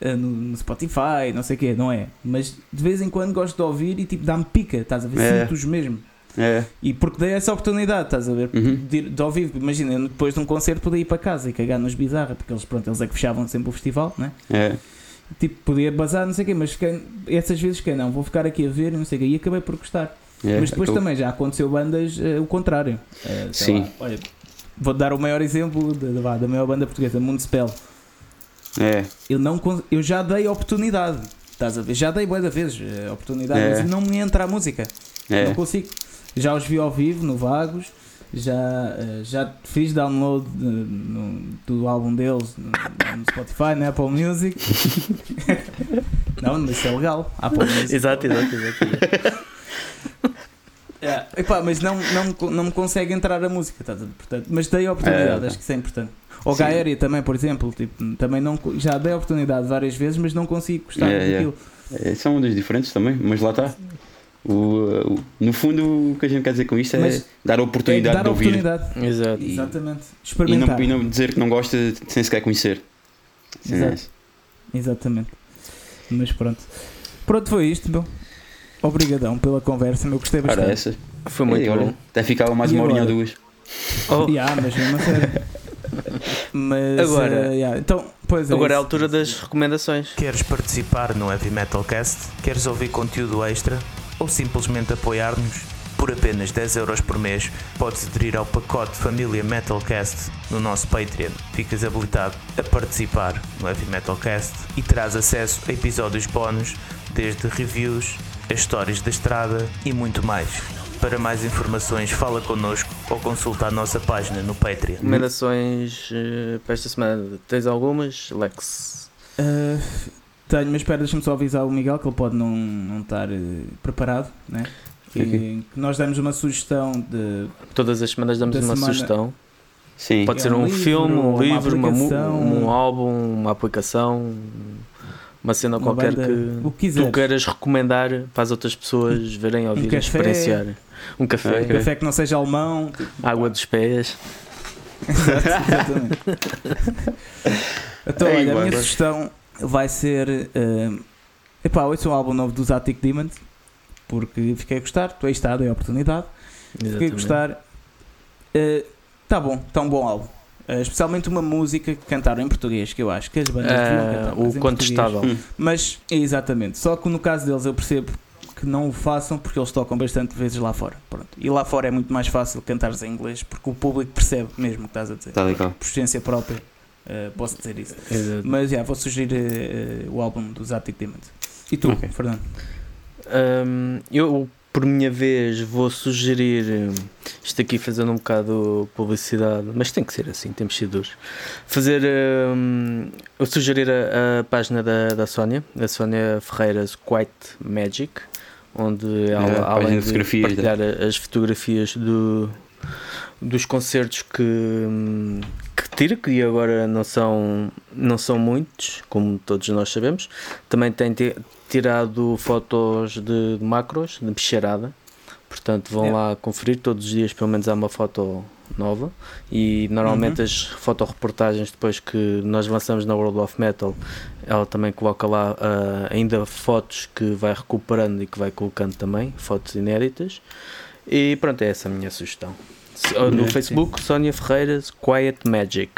no, no, Spotify, não sei o quê, não é? Mas de vez em quando gosto de ouvir e tipo dá-me pica, estás a ver? É. Sinto-os mesmo. É. E porque dei essa oportunidade, estás a ver? Uhum. De, de ouvir, imagina, depois de um concerto podia ir para casa e cagar nos bizarra, porque eles, pronto, eles é que fechavam sempre o festival, né? É. Tipo, podia bazar, não sei o quê, mas quem, essas vezes que não, vou ficar aqui a ver, não sei o quê, e acabei por gostar. É, mas depois também já aconteceu bandas uh, o contrário. Uh, Sim. Lá, olha, vou dar o maior exemplo da, da maior banda portuguesa, Mundo É. Eu, não, eu já dei oportunidade. Estás a ver? Já dei boa vezes a oportunidade, é. mas não me entra a música. É. Não consigo. Já os vi ao vivo no Vagos, já, eh, já fiz download no, do álbum deles no, no Spotify, na Apple Music. [laughs] não, mas isso é legal. Apple [laughs] Music. exato, exato, exato. Yeah. [laughs] Epá, mas não, não, não me consegue entrar a música, tá? Portanto, mas dei a oportunidade, é, acho que isso é importante. Ou Gaéria também, por exemplo, tipo, também não, já dei a oportunidade várias vezes, mas não consigo gostar é, daquilo. É. São ondas diferentes também, mas lá está. O, o, no fundo, o que a gente quer dizer com isto é mas dar a oportunidade é dar de ouvir. Oportunidade. Exato. E, Exatamente. Experimentar. E não, e não, dizer que não gosta sem sequer conhecer. Exato. Exatamente. Mas pronto. Pronto, foi isto, meu. Obrigadão pela conversa, meu. Gostei bastante. Para essa. Foi muito e, bom. Até ficava mais e uma horinha ou duas. Oh. [laughs] Yeah, mas mesmo a sério. [laughs] [laughs] Mas agora, uh, yeah. então, pois é agora isso. é a altura das recomendações. Queres participar no Heavy Metal Cast? Queres ouvir conteúdo extra? Ou simplesmente apoiar-nos? Por apenas 10 euros por mês podes aderir ao pacote Família Metalcast no nosso Patreon. Ficas habilitado a participar no Heavy Metal Cast e terás acesso a episódios bónus, desde reviews, as histórias da estrada e muito mais. Para mais informações, fala connosco ou consulta a nossa página no Patreon. Recomendações eh, para esta semana? Tens algumas, Lex? Uh, tenho, mas espera, deixa-me só avisar o Miguel que ele pode não, não estar uh, preparado, né? Que, que nós damos uma sugestão de. Todas as semanas damos Da uma semana. sugestão. Sim. Pode É ser um um, livro, filme, um uma livro, uma um álbum, uma aplicação, uma cena Uma qualquer banda, que o que tu queiras recomendar para as outras pessoas verem, ouvirem, café. experienciar. Um café, Um café que não seja alemão. água dos pés. Exato, exatamente. então, Ei, olha, a minha sugestão vai ser. Uh, epá, esse é um álbum novo dos Attic Demons. Porque fiquei a gostar, tu aí está, dei a oportunidade. Fiquei a Exatamente. gostar. Uh, tá bom, está um bom álbum. Uh, especialmente uma música que cantaram em português, que eu acho que as bandas deviam cantar mais o contestável. Mas, exatamente. Só que no caso deles eu percebo que não o façam porque eles tocam bastante vezes lá fora. Pronto. E lá fora é muito mais fácil cantares em inglês porque o público percebe mesmo o que estás a dizer. Está legal. Por experiência própria, uh, posso dizer isso. Exato. Mas, já, vou sugerir uh, o álbum dos Attic Demons. E tu, Ok. Fernando? Hum, eu, por minha vez, vou sugerir. hum, Isto aqui fazendo um bocado publicidade, mas tem que ser assim, temos sido duros. Fazer. hum, eu sugerir a, a página da, da Sónia, da Sónia Ferreiras White Magic, onde a além de partilhar a- as fotografias do, dos concertos que, que tira, que agora não são, não são muitos, como todos nós sabemos. Também tem ti- tirado fotos de, macros, de bicharada. Portanto, vão Yeah. lá conferir. Todos os dias, pelo menos, há uma foto nova. E normalmente Uhum. as fotoreportagens, depois que nós lançamos na World of Metal, ela também coloca lá ah, ainda fotos que vai recuperando e que vai colocando também, fotos inéditas. E pronto, é essa a minha sugestão. Ah, No É, sim. Facebook, Sónia Ferreiras, Quiet Magic.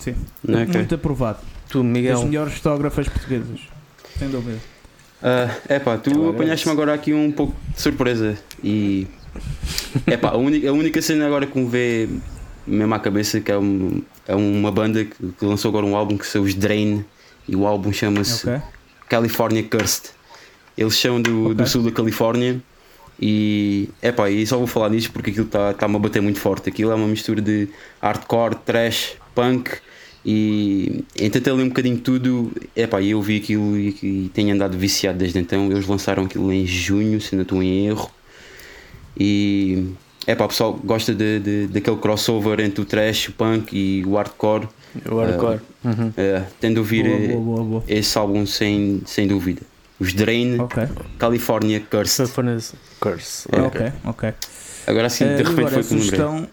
Sim. Ok. Muito aprovado. Tu, Das Miguel. melhores fotógrafas portuguesas. Sem dúvida. É pá, tu apanhaste-me agora aqui um pouco de surpresa e. É pá, a única, a única cena agora que me vê mesmo à cabeça que é, um- é uma banda que, que lançou agora um álbum que são os Drain e o álbum chama-se Ok? California Cursed. Eles são do, Ok. do sul da Califórnia e é pá, e só vou falar nisso porque aquilo está-me a bater muito forte. Aquilo é uma mistura de hardcore, trash, punk e tentei ali um bocadinho tudo. É pá, e eu vi aquilo e, e tenho andado viciado desde então. Eles lançaram aquilo em junho, se não estou em erro. E é pá, o pessoal gosta de, de, daquele crossover entre o trash, o punk e o hardcore. O hardcore. Uhum. É, tendo a ouvir Boa, eh, boa, boa, boa. esse álbum sem, sem dúvida. Os Drain, Ok, California Cursed. California's Curse. É. ok, ok. Agora sim, Eh, de e repente agora foi lembrei. sugestão.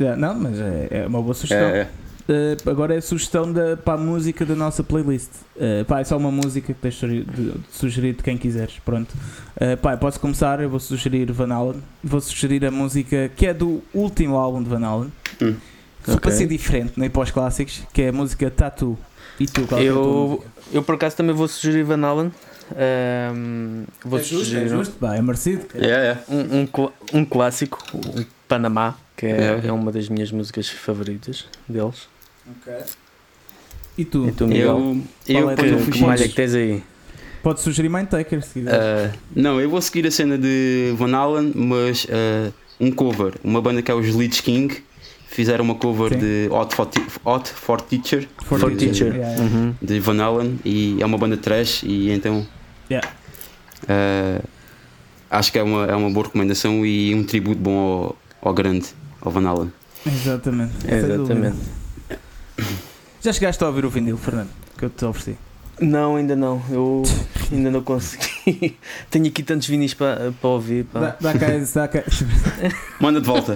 Yeah, não, mas é, é uma boa sugestão. É, é. Uh, agora é a sugestão da, para a música da nossa playlist. Uh, pá, é só uma música que tens de sugerir de, de sugerir de quem quiseres. Pronto. Uh, pá, posso começar. Eu vou sugerir Van Halen. Vou sugerir a música que é do último álbum de Van Halen. Hum. Só para Ok. ser diferente, nem para os clássicos, que é a música Tattoo. E tu, qual é a tua Eu, música? eu por acaso também vou sugerir Van Halen. Ahm, vou é justo, sugerir é justo. Pá, é merecido. É, é. um, um, um clássico, o Panamá, que é, É. é uma das minhas músicas favoritas deles. E tu? E tu, Miguel? Eu, eu, é que, fui que malha podes- que tens aí? Podes sugerir Mindtaker se quiser. Ah, não, eu vou seguir a cena de Van Halen, mas ah, um cover. Uma banda que é os Leeds King. Fizeram uma cover Sim. de Hot for, Hot for Teacher For For Teacher. Teacher. Yeah, yeah. Uhum. de Van Halen e é uma banda trash e então Yeah. ah, acho que é uma, é uma boa recomendação e um tributo bom ao, ao grande, ao Van Halen. Exatamente. Exatamente. Já chegaste a ouvir o vinil, Fernando? Que eu te ofereci. Não, ainda não. Eu [laughs] ainda não consegui. [laughs] Tenho aqui tantos vinis para, para ouvir. pá. Dá, dá cá, dá cá. [laughs] Manda de volta.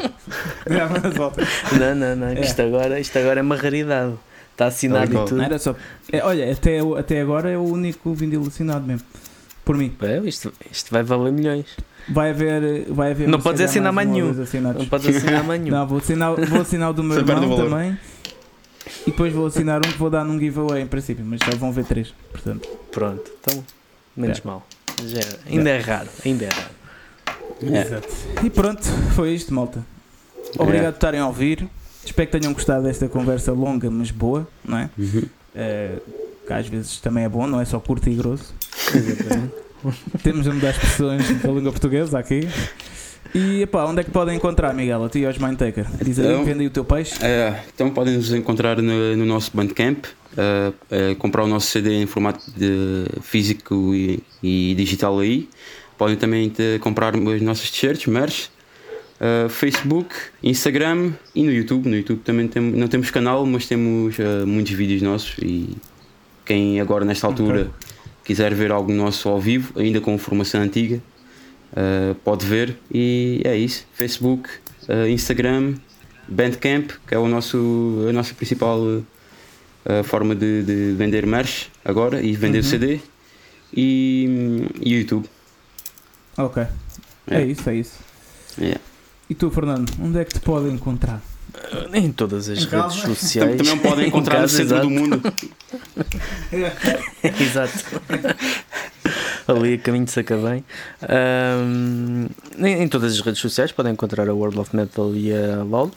Já, mas volta. Não, não, não. É. Isto, agora, isto agora é uma raridade. Está assinado e tudo. Não era só. É, olha, até, até agora é o único vinil assinado mesmo. Por mim. É, isto, isto vai valer milhões. Vai haver. Vai haver Não podes assinar mais ou nenhum. Não podes assinar mais nenhum. Não, vou assinar, vou assinar o do meu Você perde irmão também. E depois vou assinar um que vou dar num giveaway em princípio, mas só vão ver três. Portanto, Pronto, então, menos É. mal. Já era. Ainda é raro, ainda é raro. É. E pronto, foi isto, malta. Obrigado por estarem a ouvir. Espero que tenham gostado desta conversa longa, mas boa, não é? Uhum. Que às vezes também é bom, não é só curto e grosso. Exatamente. [laughs] Temos a mudar expressões da língua portuguesa aqui. E epá, onde é que podem encontrar, Miguel? A ti e aos Mindtaker? Diz aí, Eu? vende aí o teu peixe. É, então podem nos encontrar no, no nosso Bandcamp, é, comprar o nosso CD em formato de físico e, e digital aí. Podem também te- comprar as nossas t-shirts, merch, é, Facebook, Instagram e no YouTube. No YouTube também tem, não temos canal, mas temos é, muitos vídeos nossos e quem agora nesta altura quiser ver algo nosso ao vivo, ainda com formação antiga, é, pode ver e é isso. Facebook, é, Instagram, Bandcamp, que é o nosso, a nossa principal uh, forma de, de vender merch agora e vender Uhum. CD e, e YouTube. Ok. É, É. isso, é isso. É. E tu, Fernando, onde é que te podem encontrar? Em todas as Em redes casa? sociais. Também podem [laughs] Em encontrar no casa, centro exato. do mundo. [laughs] Exato. [laughs] Ali a caminho de Sacavém. Ahm, em, em todas as redes sociais podem encontrar a World of Metal e a LOL.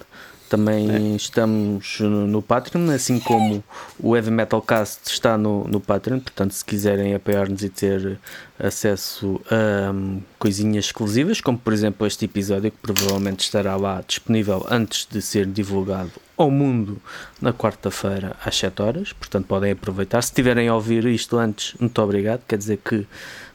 Também estamos no, Patreon, assim como o Heavy Metal Cast está no, no Patreon. Portanto, se quiserem apoiar-nos e ter acesso a hum, coisinhas exclusivas, como por exemplo este episódio, que provavelmente estará lá disponível antes de ser divulgado ao mundo na quarta-feira às 7 horas, portanto podem aproveitar. Se tiverem a ouvir isto antes, muito obrigado, quer dizer que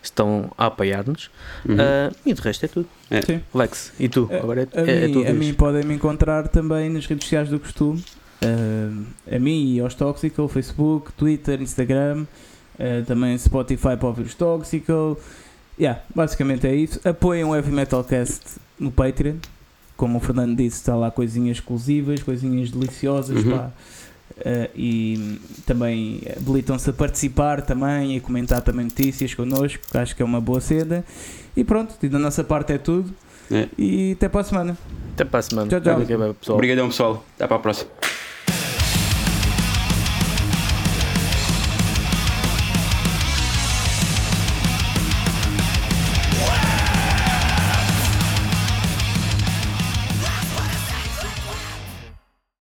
estão a apoiar-nos. Uhum. Ah, e de resto é tudo. É. Sim. Lex, e tu? Agora é, A, é, é mim, tudo a mim podem me encontrar também nas redes sociais do costume. Uh, a mim e aos Toxical, Facebook, Twitter, Instagram, uh, também Spotify para ouvir os Toxical. Yeah, basicamente é isso. Apoiem o Heavy Metal Cast no Patreon. Como o Fernando disse, está lá coisinhas exclusivas, coisinhas deliciosas. Uhum. pá. Uh, e também habilitam-se a participar também e a comentar também notícias connosco, que acho que é uma boa cena. E pronto, e da nossa parte é tudo. É. E até para a semana. Até para a semana. Tchau, tchau. Pessoal. Obrigadão pessoal, até para a próxima.